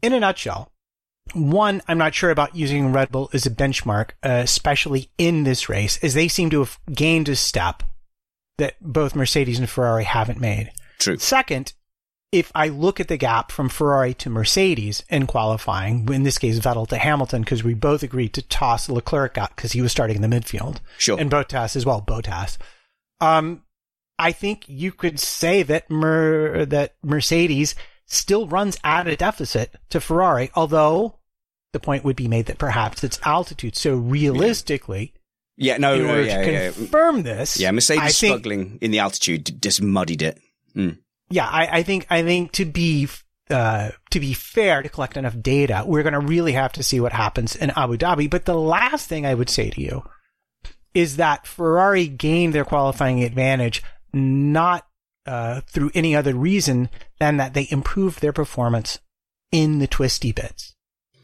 in a nutshell, one, I'm not sure about using Red Bull as a benchmark, uh, especially in this race, as they seem to have gained a step that both Mercedes and Ferrari haven't made. true. Second, if I look at the gap from Ferrari to Mercedes in qualifying, in this case Vettel to Hamilton, because we both agreed to toss Leclerc out because he was starting in the midfield, Sure. and Bottas as well, Bottas. Um, I think you could say that Mer- that Mercedes still runs at a deficit to Ferrari, although the point would be made that perhaps it's altitude. So realistically, yeah, no, in no, order yeah, to yeah. confirm this, Yeah, Mercedes think, struggling in the altitude just muddied it. Mm. Yeah, I, I think I think to be uh, to be fair to collect enough data, we're going to really have to see what happens in Abu Dhabi. But the last thing I would say to you is that Ferrari gained their qualifying advantage not uh, through any other reason than that they improved their performance in the twisty bits.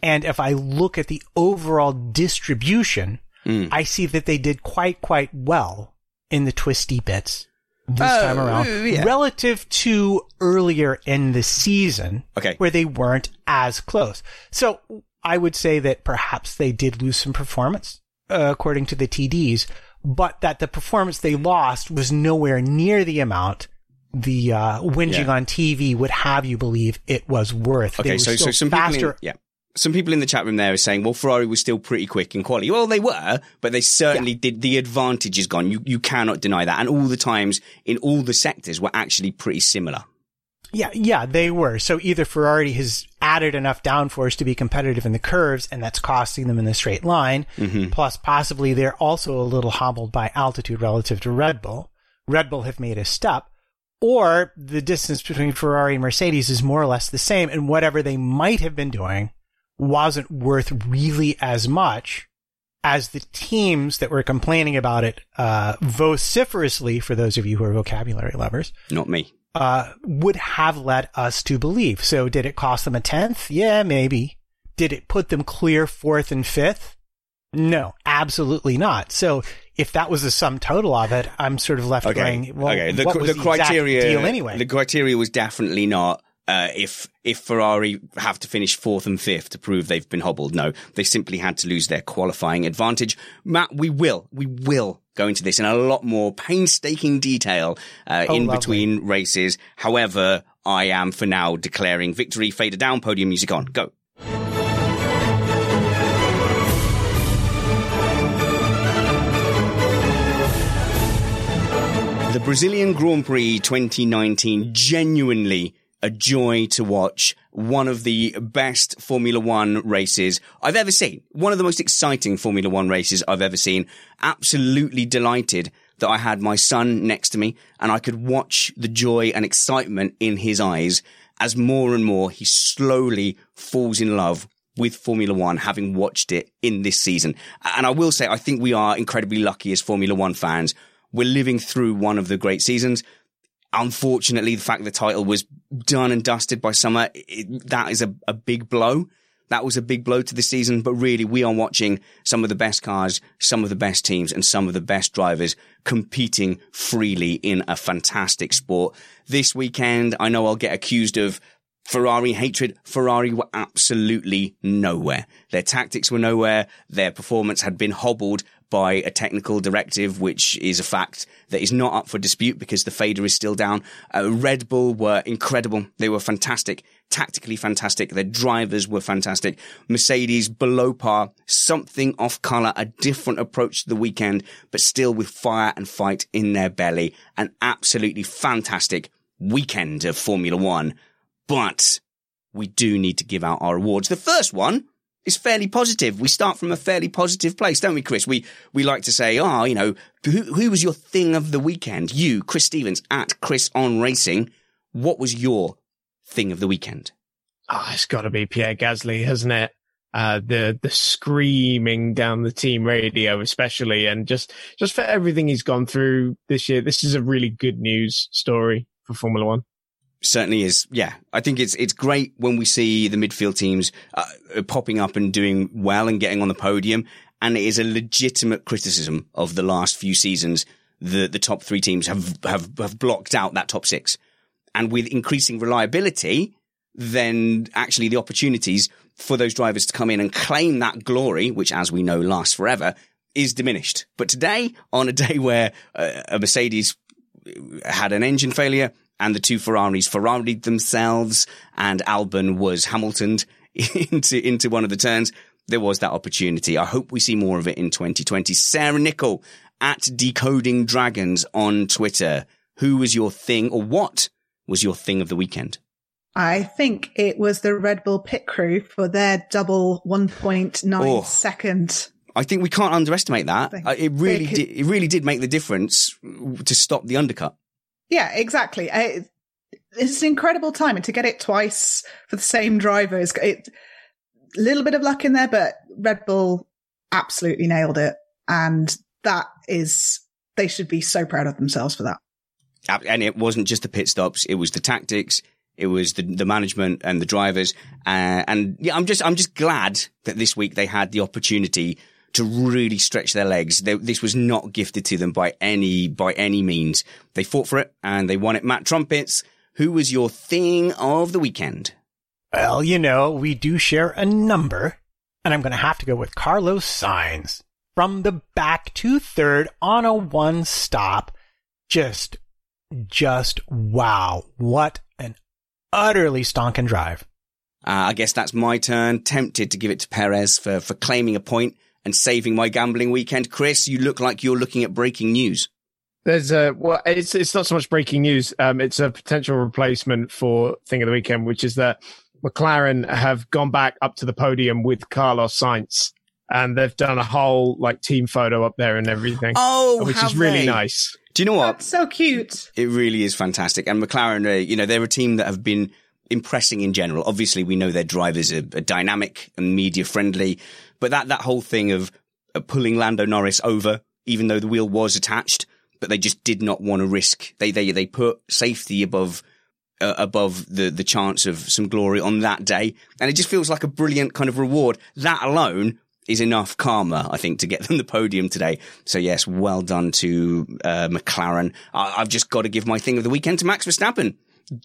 And if I look at the overall distribution, Mm. I see that they did quite, quite well in the twisty bits this Oh, time around yeah. relative to earlier in the season Okay. where they weren't as close. So I would say that perhaps they did lose some performance, uh, according to the TDs, but that the performance they lost was nowhere near the amount the uh, whinging Yeah. on TV would have you believe it was worth. They Okay, were so so some people, in, faster. yeah, some people in the chat room there are saying, well, Ferrari was still pretty quick in quality. Well, they were, but they certainly did. The advantage is gone. You you cannot deny that. And all the times in all the sectors were actually pretty similar. Yeah, yeah, they were. So either Ferrari has added enough downforce to be competitive in the curves, and that's costing them in the straight line. Mm-hmm. Plus, possibly they're also a little hobbled by altitude relative to Red Bull. Red Bull have made a step, or the distance between Ferrari and Mercedes is more or less the same, and whatever they might have been doing wasn't worth really as much as the teams that were complaining about it uh, vociferously, for those of you who are vocabulary lovers, Not me. uh, would have led us to believe. So did it cost them a tenth? Yeah, maybe. Did it put them clear fourth and fifth? No, absolutely not. So if that was the sum total of it, I'm sort of left Okay. going, well, okay. The, what was the criteria deal anyway? The criteria was definitely not uh, if if Ferrari have to finish fourth and fifth to prove they've been hobbled. No, they simply had to lose their qualifying advantage. Matt, we will we will go into this in a lot more painstaking detail uh, Oh, in lovely. between races. However, I am for now declaring victory. Fader down. Podium music on. Go. The Brazilian Grand Prix 2019, genuinely a joy to watch. One of the best Formula One races I've ever seen. One of the most exciting Formula One races I've ever seen. Absolutely delighted that I had my son next to me and I could watch the joy and excitement in his eyes as more and more he slowly falls in love with Formula One, having watched it in this season. And I will say, I think we are incredibly lucky as Formula One fans. We're living through one of the great seasons. Unfortunately, the fact the title was done and dusted by summer, it, that is a, a big blow. That was a big blow to the season, but really we are watching some of the best cars, some of the best teams and some of the best drivers competing freely in a fantastic sport. This weekend, I know I'll get accused of Ferrari hatred. Ferrari were absolutely nowhere. Their tactics were nowhere. Their performance had been hobbled by a technical directive, which is a fact that is not up for dispute because the fader is still down. Uh, Red Bull were incredible. They were fantastic, tactically fantastic. Their drivers were fantastic. Mercedes below par, something off color, a different approach to the weekend, but still with fire and fight in their belly. An absolutely fantastic weekend of Formula One. But we do need to give out our awards. The first one is fairly positive. We start from a fairly positive place, don't we, Chris? We we like to say, oh, you know, who who was your thing of the weekend? You, Chris Stevens, at Chris on Racing. What was your thing of the weekend? Oh, it's got to be Pierre Gasly, hasn't it? Uh, the the screaming down the team radio, especially, and just just for everything he's gone through this year. This is a really good news story for Formula One. Certainly is. Yeah, I think it's it's great when we see the midfield teams uh, popping up and doing well and getting on the podium. And it is a legitimate criticism of the last few seasons. that the top three teams have have have blocked out that top six, and with increasing reliability, then actually the opportunities for those drivers to come in and claim that glory, which as we know lasts forever, is diminished. But today, on a day where uh, a Mercedes had an engine failure and the two Ferraris Ferrari'd themselves and Albon was Hamiltoned into, into one of the turns. There was that opportunity. I hope we see more of it in 2020. Sarah Nickel at Decoding Dragons on Twitter. Who was your thing or what was your thing of the weekend? I think it was the Red Bull pit crew for their double 1.9 Oh. second. I think we can't underestimate that. Uh, It really did, it really did make the difference to stop the undercut. Yeah, exactly. I, it's an incredible time, and to get it twice for the same driver is a little bit of luck in there, but Red Bull absolutely nailed it, and that is they should be so proud of themselves for that. And it wasn't just the pit stops; it was the tactics, it was the the management and the drivers. Uh, and yeah, I'm just I'm just glad that this week they had the opportunity to really stretch their legs. They, this was not gifted to them by any by any means. They fought for it and they won it. Matt Trumpets, who was your thing of the weekend? Well, you know, we do share a number, and I'm going to have to go with Carlos Sainz. From the back to third on a one stop. Just, just wow. What an utterly stonking drive. Uh, I guess that's my turn. Tempted to give it to Perez for, for claiming a point and saving my gambling weekend. Chris, you look like you're looking at breaking news. There's a well, it's it's not so much breaking news. Um, it's a potential replacement for thing of the weekend, which is that McLaren have gone back up to the podium with Carlos Sainz, and they've done a whole like team photo up there and everything. Oh, which is really they? nice. Do you know what? That's so cute. It really is fantastic. And McLaren, uh, you know, they're a team that have been impressing in general. Obviously, we know their drivers are, are dynamic and media friendly, but that that whole thing of uh, pulling Lando Norris over, even though the wheel was attached, but they just did not want to risk. They they they put safety above. Uh, above the the chance of some glory on that day, and it just feels like a brilliant kind of reward. That alone is enough karma, I think, to get them the podium today. So yes, well done to uh, McLaren. I- I've just got to give my thing of the weekend to Max Verstappen.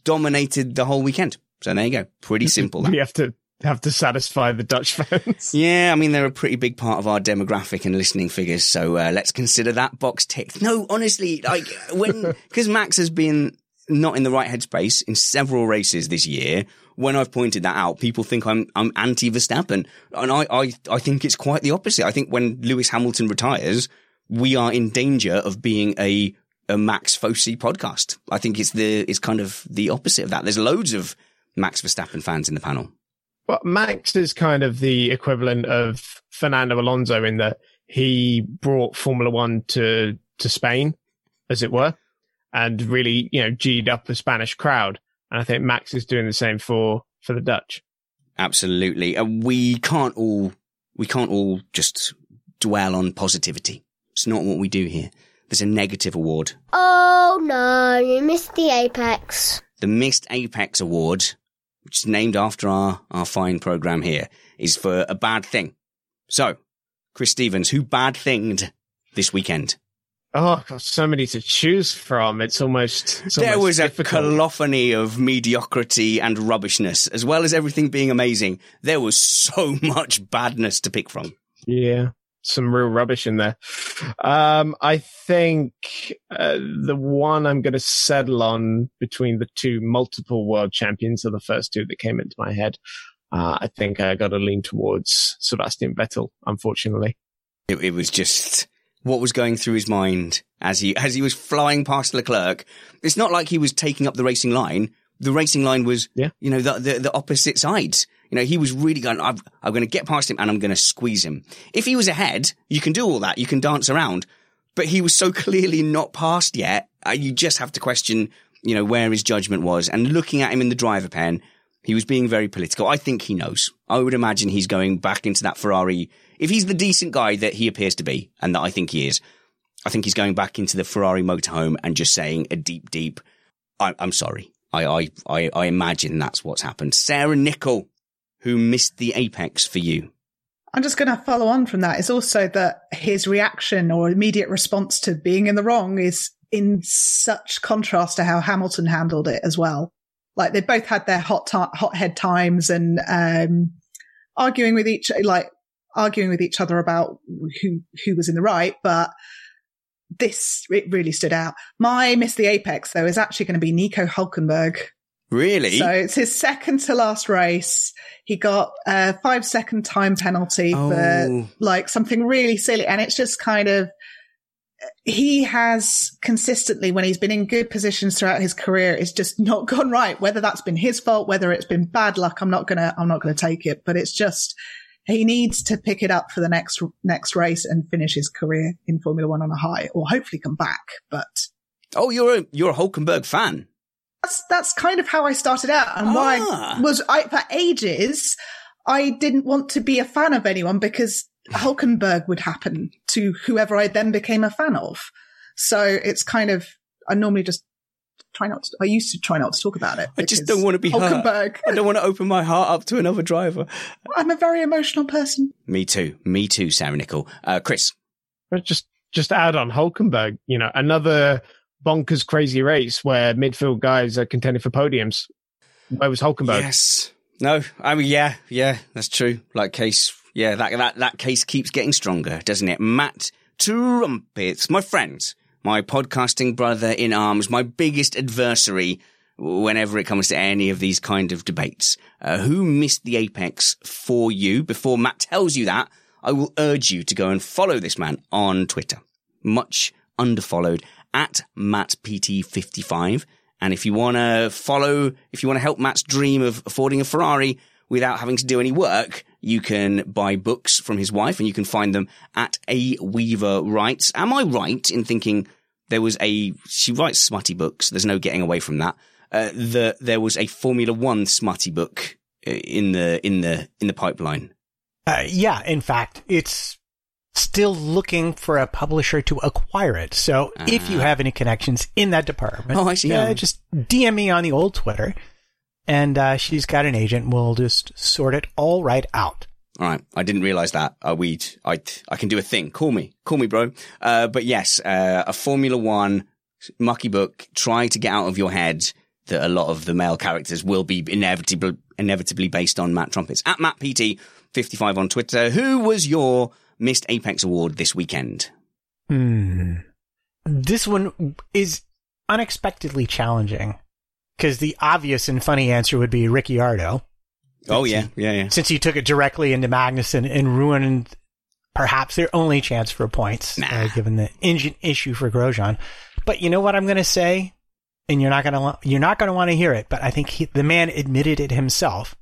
Dominated the whole weekend. So there you go. Pretty simple. We have to have to satisfy the Dutch fans. Yeah, I mean, they're a pretty big part of our demographic and listening figures. So uh, let's consider that box ticked. No, honestly, like when, because Max has been not in the right headspace in several races this year. When I've pointed that out, people think I'm I'm anti Verstappen, and I, I I think it's quite the opposite. I think when Lewis Hamilton retires, we are in danger of being a a Max Fossey podcast. I think it's the it's kind of the opposite of that. There's loads of Max Verstappen fans in the panel. Well, Max is kind of the equivalent of Fernando Alonso in that he brought Formula One to to Spain, as it were, and really you know g'd up the Spanish crowd. And I think Max is doing the same for for the Dutch. Absolutely. And we can't all, we can't all just dwell on positivity. It's not what we do here. There's a negative award. Oh no, you missed the apex. The Missed Apex Award, which is named after our, our fine program here, is for a bad thing. So, Chris Stevens, who bad thinged this weekend? Oh, got so many to choose from. It's almost it's there almost was a difficult. cacophony of mediocrity and rubbishness, as well as everything being amazing. There was so much badness to pick from. Yeah, some real rubbish in there. Um, I think uh, the one I'm going to settle on between the two multiple world champions are the first two that came into my head. Uh, I think I got to lean towards Sebastian Vettel, unfortunately. It, it was just what was going through his mind as he as he was flying past Leclerc. It's not like he was taking up the racing line. The racing line was, Yeah. you know, the, the the opposite sides. You know, he was really going. I'm, I'm going to get past him and I'm going to squeeze him. If he was ahead, you can do all that. You can dance around. But he was so clearly not past yet. Uh, you just have to question, you know, where his judgment was. And looking at him in the driver pen, he was being very political. I think he knows. I would imagine he's going back into that Ferrari. If he's the decent guy that he appears to be, and that I think he is, I think he's going back into the Ferrari motorhome and just saying a deep, deep, I, I'm sorry. I, I, I, I imagine that's what's happened. Sarah Nickel, who missed the apex for you. I'm just going to follow on from that. It's also that his reaction or immediate response to being in the wrong is in such contrast to how Hamilton handled it as well. Like they both had their hot ti hot head times and um, arguing with each like arguing with each other about who who was in the right, but this it really stood out. My miss the apex though is actually going to be Nico Hulkenberg. Really? So it's his second to last race. He got a five second time penalty Oh. for like something really silly. And it's just kind of, he has consistently, when he's been in good positions throughout his career, it's just not gone right. Whether that's been his fault, whether it's been bad luck, I'm not gonna, I'm not gonna take it. But it's just, he needs to pick it up for the next, next race and finish his career in Formula One on a high or hopefully come back. But oh, you're a, you're a Hulkenberg fan. That's that's kind of how I started out and why Ah. I was I for ages I didn't want to be a fan of anyone because Hulkenberg would happen to whoever I then became a fan of. So it's kind of I normally just try not to. I used to try not to talk about it. I just don't want to be hurt. Hulkenberg. I don't want to open my heart up to another driver. I'm a very emotional person. Me too. Me too, Sarah Nickel. Uh, Chris. But just just add on Hulkenberg, you know, another bonkers crazy race where midfield guys are contending for podiums. Where was Hulkenberg? Yes. No. I mean, yeah, yeah, that's true. Like case, yeah, that that that case keeps getting stronger, doesn't it? Matt Trumpets, my friend, my podcasting brother in arms, my biggest adversary whenever it comes to any of these kind of debates. Uh, who missed the apex for you? Before Matt tells you that, I will urge you to go and follow this man on Twitter. Much underfollowed at MattPT55. And if you want to follow, if you want to help Matt's dream of affording a Ferrari without having to do any work, you can buy books from his wife and you can find them at A Weaver Writes. Am I right in thinking there was a, she writes smutty books. There's no getting away from that. Uh, the, there was a Formula One smutty book uh, in the, in the, in the pipeline. Uh, yeah, in fact, it's still looking for a publisher to acquire it. So if you have any connections in that department, Oh, I see. uh, Yeah. just DM me on the old Twitter, and uh, she's got an agent. We'll just sort it all right out. All right. I didn't realize that. Uh, we'd, I, I can do a thing. Call me. Call me, bro. Uh, but yes, uh, a Formula One mucky book. Try to get out of your head that a lot of the male characters will be inevitably, inevitably based on Matt Trumpets. At Matt PT 55 on Twitter. Who was your missed Apex Award this weekend? Hmm. This one is unexpectedly challenging because the obvious and funny answer would be Ricciardo. Oh, yeah. Yeah, yeah. since he took it directly into Magnussen and ruined perhaps their only chance for points, Nah. uh, given the engine issue for Grosjean. But you know what I'm going to say, and you're not going to you're not going to want to hear it. But I think he, the man admitted it himself.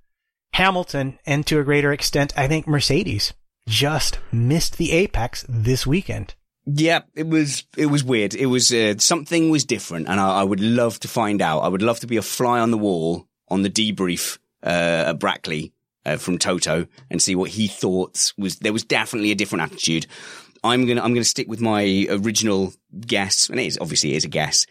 Hamilton, and to a greater extent, I think Mercedes just missed the apex this weekend. Yeah, it was it was weird. It was uh, something was different, and I, I would love to find out. I would love to be a fly on the wall on the debrief uh, at Brackley uh, from Toto and see what he thought was. There was definitely a different attitude. I'm gonna I'm gonna stick with my original guess, and it is obviously it is a guess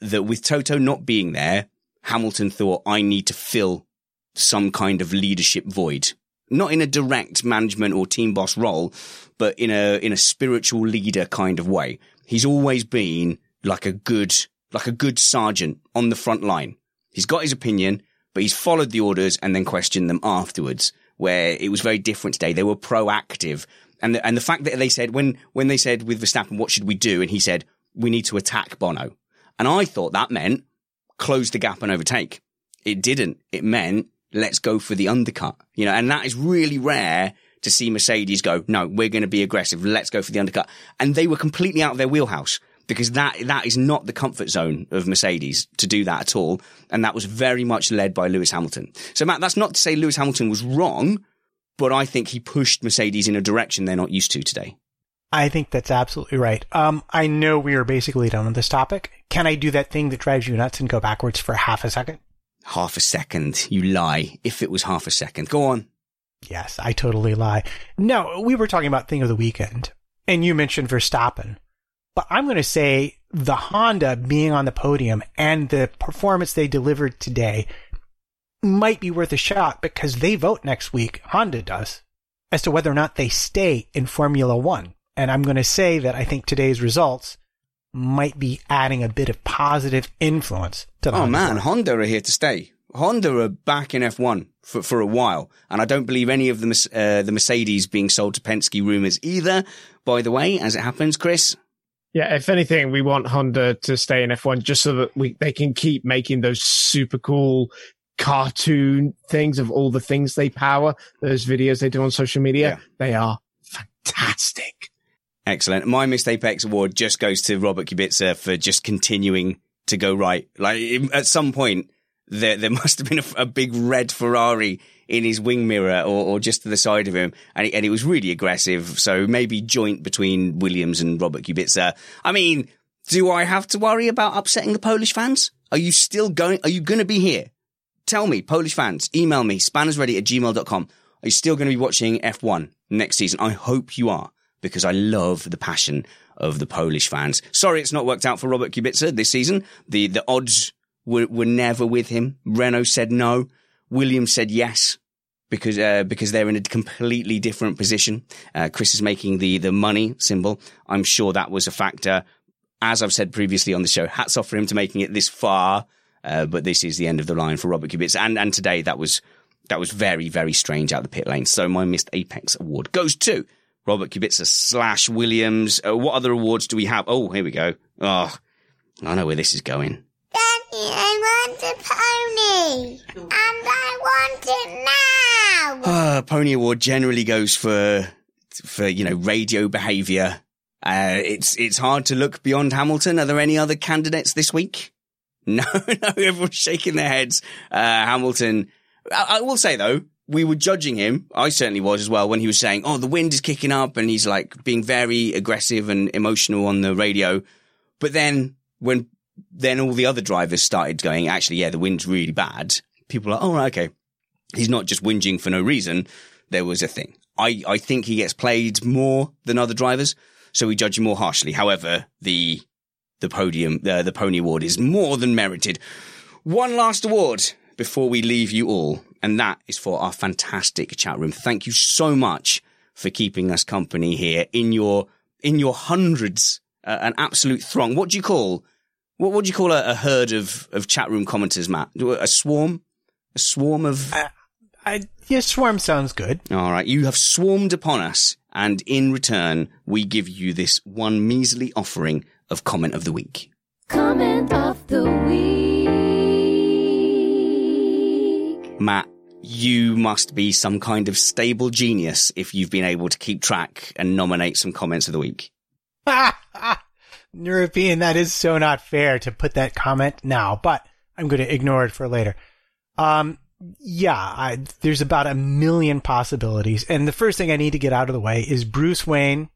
that with Toto not being there, Hamilton thought I need to fill some kind of leadership void. Not in a direct management or team boss role, but in a, in a spiritual leader kind of way. He's always been like a good, like a good sergeant on the front line. He's got his opinion, but he's followed the orders and then questioned them afterwards, where it was very different today. They were proactive. And the, and the fact that they said, when, when they said with Verstappen, what should we do? And he said, we need to attack Bono. And I thought that meant close the gap and overtake. It didn't. It meant let's go for the undercut. You know, and that is really rare to see Mercedes go, no, we're going to be aggressive. Let's go for the undercut. And they were completely out of their wheelhouse because that, that is not the comfort zone of Mercedes to do that at all. And that was very much led by Lewis Hamilton. So Matt, that's not to say Lewis Hamilton was wrong, but I think he pushed Mercedes in a direction they're not used to today. I think that's absolutely right. Um, I know we are basically done with this topic. Can I do that thing that drives you nuts and go backwards for half a second? Half a second. You lie. If it was half a second. Go on. Yes, I totally lie. No, we were talking about thing of the weekend, and you mentioned Verstappen. But I'm going to say the Honda being on the podium and the performance they delivered today might be worth a shot because they vote next week, Honda does, as to whether or not they stay in Formula One. And I'm going to say that I think today's results might be adding a bit of positive influence to the Oh Honda man, board. Honda are here to stay. Honda are back in F1 for, for a while. And I don't believe any of the, uh, the Mercedes being sold to Penske rumors either. By the way, as it happens, Chris. Yeah, if anything, we want Honda to stay in F1 just so that we they can keep making those super cool cartoon things of all the things they power. Those videos they do on social media, Yeah. they are fantastic. Excellent. My Missed Apex Award just goes to Robert Kubica for just continuing to go right. Like at some point, there there must have been a, a big red Ferrari in his wing mirror or, or just to the side of him, and it, and it was really aggressive. So maybe joint between Williams and Robert Kubica. I mean, do I have to worry about upsetting the Polish fans? Are you still going? Are you going to be here? Tell me, Polish fans, email me, spannersready at gmail.com. Are you still going to be watching F1 next season? I hope you are because I love the passion of the Polish fans. Sorry, it's not worked out for Robert Kubica this season. The the odds were, were never with him. Renault said no. Williams said yes because uh, because they're in a completely different position. Uh, Chris is making the the money symbol. I'm sure that was a factor. As I've said previously on the show, hats off for him to making it this far. Uh, but this is the end of the line for Robert Kubica, and and today that was that was very very strange out the pit lane. So my missed Apex award goes to Robert Kubica slash Williams. Uh, what other awards do we have? Oh, here we go. Oh, I know where this is going. Daddy, I want a pony. And I want it now. Uh, Pony Award generally goes for for you know radio behaviour. Uh, it's it's hard to look beyond Hamilton. Are there any other candidates this week? No, no, everyone's shaking their heads. Uh, Hamilton. I, I will say though, we were judging him. I certainly was as well when he was saying, "Oh, the wind is kicking up," and he's like being very aggressive and emotional on the radio. But then when then all the other drivers started going, "Actually, yeah, the wind's really bad." People are, "Oh, right, okay." He's not just whinging for no reason. There was a thing. I I think he gets played more than other drivers, so we judge him more harshly. However, the the podium, uh, the Pony Award is more than merited. One last award before we leave you all, and that is for our fantastic chat room. Thank you so much for keeping us company here in your in your hundreds, uh, an absolute throng. What do you call what would you call a, a herd of of chat room commenters, Matt? A swarm, a swarm of. I, I, yeah, swarm sounds good. All right, you have swarmed upon us, and in return, we give you this one measly offering of comment of the week. Comment of the week. Matt, you must be some kind of stable genius if you've been able to keep track and nominate some comments of the week. European, that is so not fair to put that comment now, but I'm going to ignore it for later. Um, yeah, I, there's about a million possibilities. And the first thing I need to get out of the way is Bruce Wayne,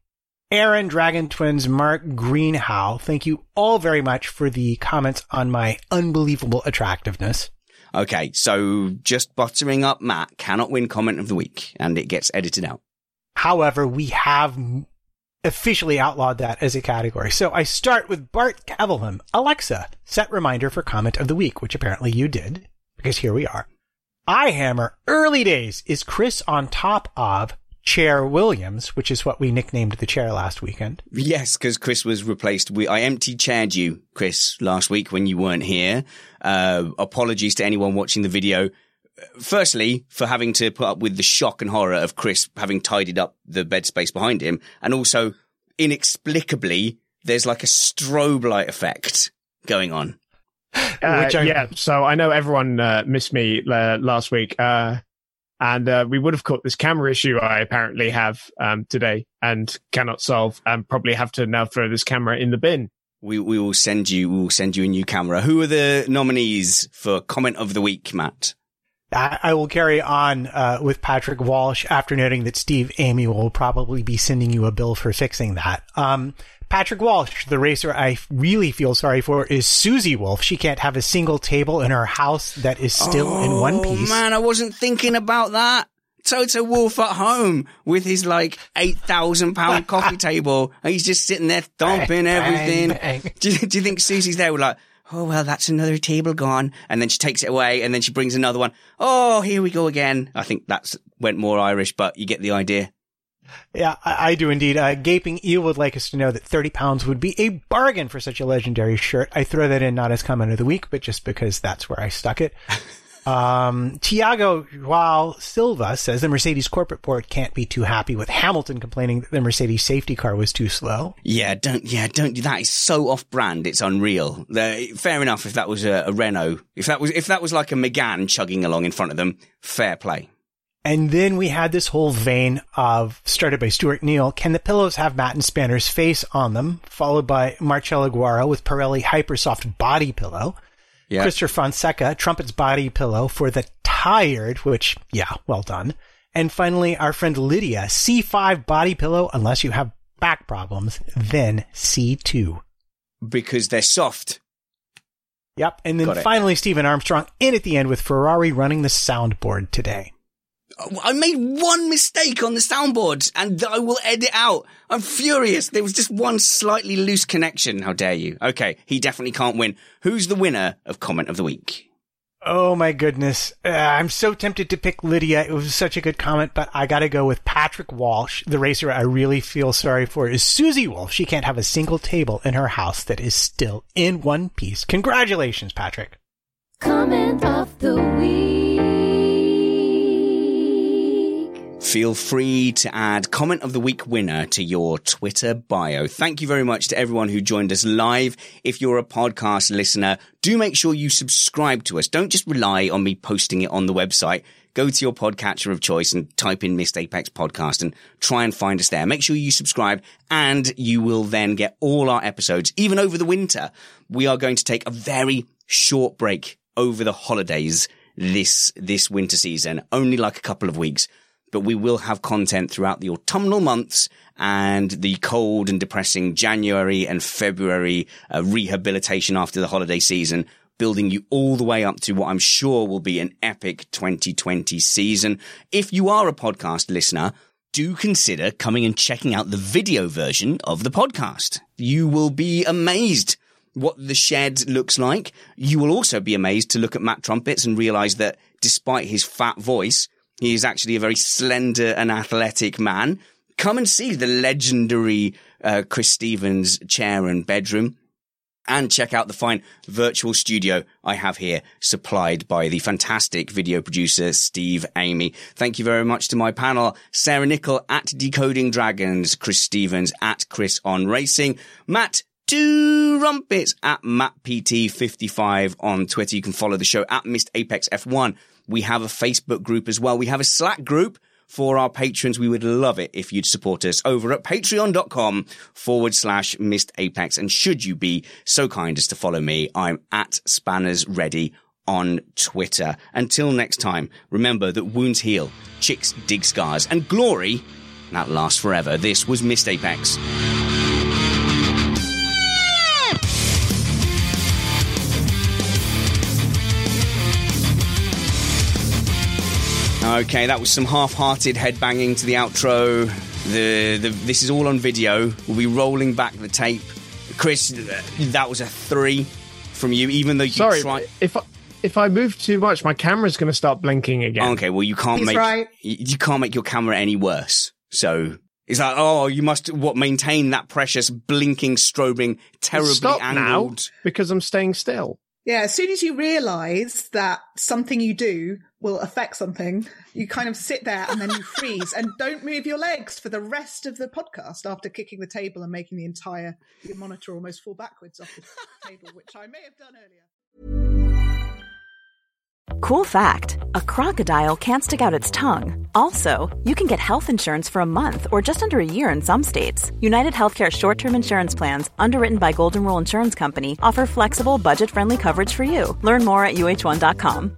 Aaron Dragon Twins, Mark Greenhow. Thank you all very much for the comments on my unbelievable attractiveness. Okay, so just buttering up Matt cannot win comment of the week, and it gets edited out. However, we have officially outlawed that as a category. So I start with Bart Cavelham. Alexa, set reminder for comment of the week, which apparently you did, because here we are. I hammer early days. Is Chris on top of Chair Williams, which is what we nicknamed the chair last weekend? Yes, because Chris was replaced. We, I empty chaired you, Chris, last week when you weren't here. Uh, apologies to anyone watching the video. Firstly, for having to put up with the shock and horror of Chris having tidied up the bed space behind him. And also, inexplicably, there's like a strobe light effect going on. Uh, Which I- yeah, so I know everyone uh, missed me uh, last week, uh, and uh, we would have caught this camera issue I apparently have um, today and cannot solve, and probably have to now throw this camera in the bin. We, we will send you, we will send you a new camera. Who are the nominees for comment of the week, Matt? I, I will carry on uh, with Patrick Walsh after noting that Steve Amy will probably be sending you a bill for fixing that. Um, Patrick Walsh, the racer I really feel sorry for, is Susie Wolff. She can't have a single table in her house that is still in one piece. Oh man, I wasn't thinking about that. Toto Wolff at home with his like eight thousand pound coffee table, and he's just sitting there thumping Bang, everything. bang. Do, you, do you think Susie's there with like, oh well, that's another table gone, and then she takes it away, and then she brings another one. Oh, here we go again. I think that's went more Irish, but you get the idea. Yeah, I, I do indeed. Uh, Gaping Eel would like us to know that 30 pounds would be a bargain for such a legendary shirt. I throw that in not as comment of the week, but just because that's where I stuck it. Um, Tiago Joao Silva says the Mercedes corporate board can't be too happy with Hamilton complaining that the Mercedes safety car was too slow. Yeah, don't yeah, don't do that. It's so off-brand. It's unreal. The, fair enough if that was a, a Renault. If that was if that was like a Megane chugging along in front of them, fair play. And then we had this whole vein of, started by Stuart Neal, can the pillows have Matt and Spanner's face on them? Followed by Marcello Guara with Pirelli Hypersoft Body Pillow. Yeah. Christopher Fonseca, Trumpet's Body Pillow for the Tired, which, yeah, well done. And finally, our friend Lydia, C5 Body Pillow, unless you have back problems, then C2. because they're soft. Yep. And then finally, Stephen Armstrong in at the end with Ferrari running the soundboard today. I made one mistake on the soundboard and I will edit out. I'm furious. There was just one slightly loose connection. How dare you? Okay. He definitely can't win. Who's the winner of comment of the week? Oh my goodness. Uh, I'm so tempted to pick Lydia. It was such a good comment, but I gotta go with Patrick Walsh. The racer I really feel sorry for is Susie Wolff. She can't have a single table in her house that is still in one piece. Congratulations, Patrick. Comment of the week. Feel free to add comment of the week winner to your Twitter bio. Thank you very much to everyone who joined us live. If you're a podcast listener, do make sure you subscribe to us. Don't just rely on me posting it on the website. Go to your podcatcher of choice and type in Missed Apex podcast and try and find us there. Make sure you subscribe and you will then get all our episodes, even over the winter. We are going to take a very short break over the holidays this, this winter season, only like a couple of weeks but we will have content throughout the autumnal months and the cold and depressing January and February uh, rehabilitation after the holiday season, building you all the way up to what I'm sure will be an epic 2020 season. If you are a podcast listener, do consider coming and checking out the video version of the podcast. You will be amazed what the shed looks like. You will also be amazed to look at Matt Trumpets and realize that despite his fat voice, he is actually a very slender and athletic man. Come and see the legendary uh, Chris Stevens chair and bedroom. And check out the fine virtual studio I have here, supplied by the fantastic video producer Steve Amy. Thank you very much to my panel, Sarah Nichol at Decoding Dragons, Chris Stevens at Chris on Racing, Matt Two Trumpets at MattPT55 on Twitter. You can follow the show at Missed Apex F1. We have a Facebook group as well. We have a Slack group for our patrons. We would love it if you'd support us over at patreon.com forward slash missed apex. And should you be so kind as to follow me, I'm at spanners ready on Twitter. Until next time, remember that wounds heal, chicks dig scars, and glory that lasts forever. This was Missed Apex. Okay, that was some half-hearted headbanging to the outro. The, the this is all on video. We'll be rolling back the tape. Chris, that was a three from you, even though you Sorry, tried. if I, if I move too much, my camera's going to start blinking again. Okay, well you can't He's make right. you you can't make your camera any worse. So it's like, oh, you must what maintain that precious blinking, strobing, terribly Stop now angled. because I'm staying still. Yeah, as soon as you realize that something you do will affect something, you kind of sit there and then you freeze and don't move your legs for the rest of the podcast after kicking the table and making the entire your monitor almost fall backwards off the table, which I may have done earlier. Cool fact a crocodile can't stick out its tongue. Also, you can get health insurance for a month or just under a year in some states. United Healthcare short term insurance plans, underwritten by Golden Rule Insurance Company, offer flexible, budget friendly coverage for you. Learn more at uh1.com.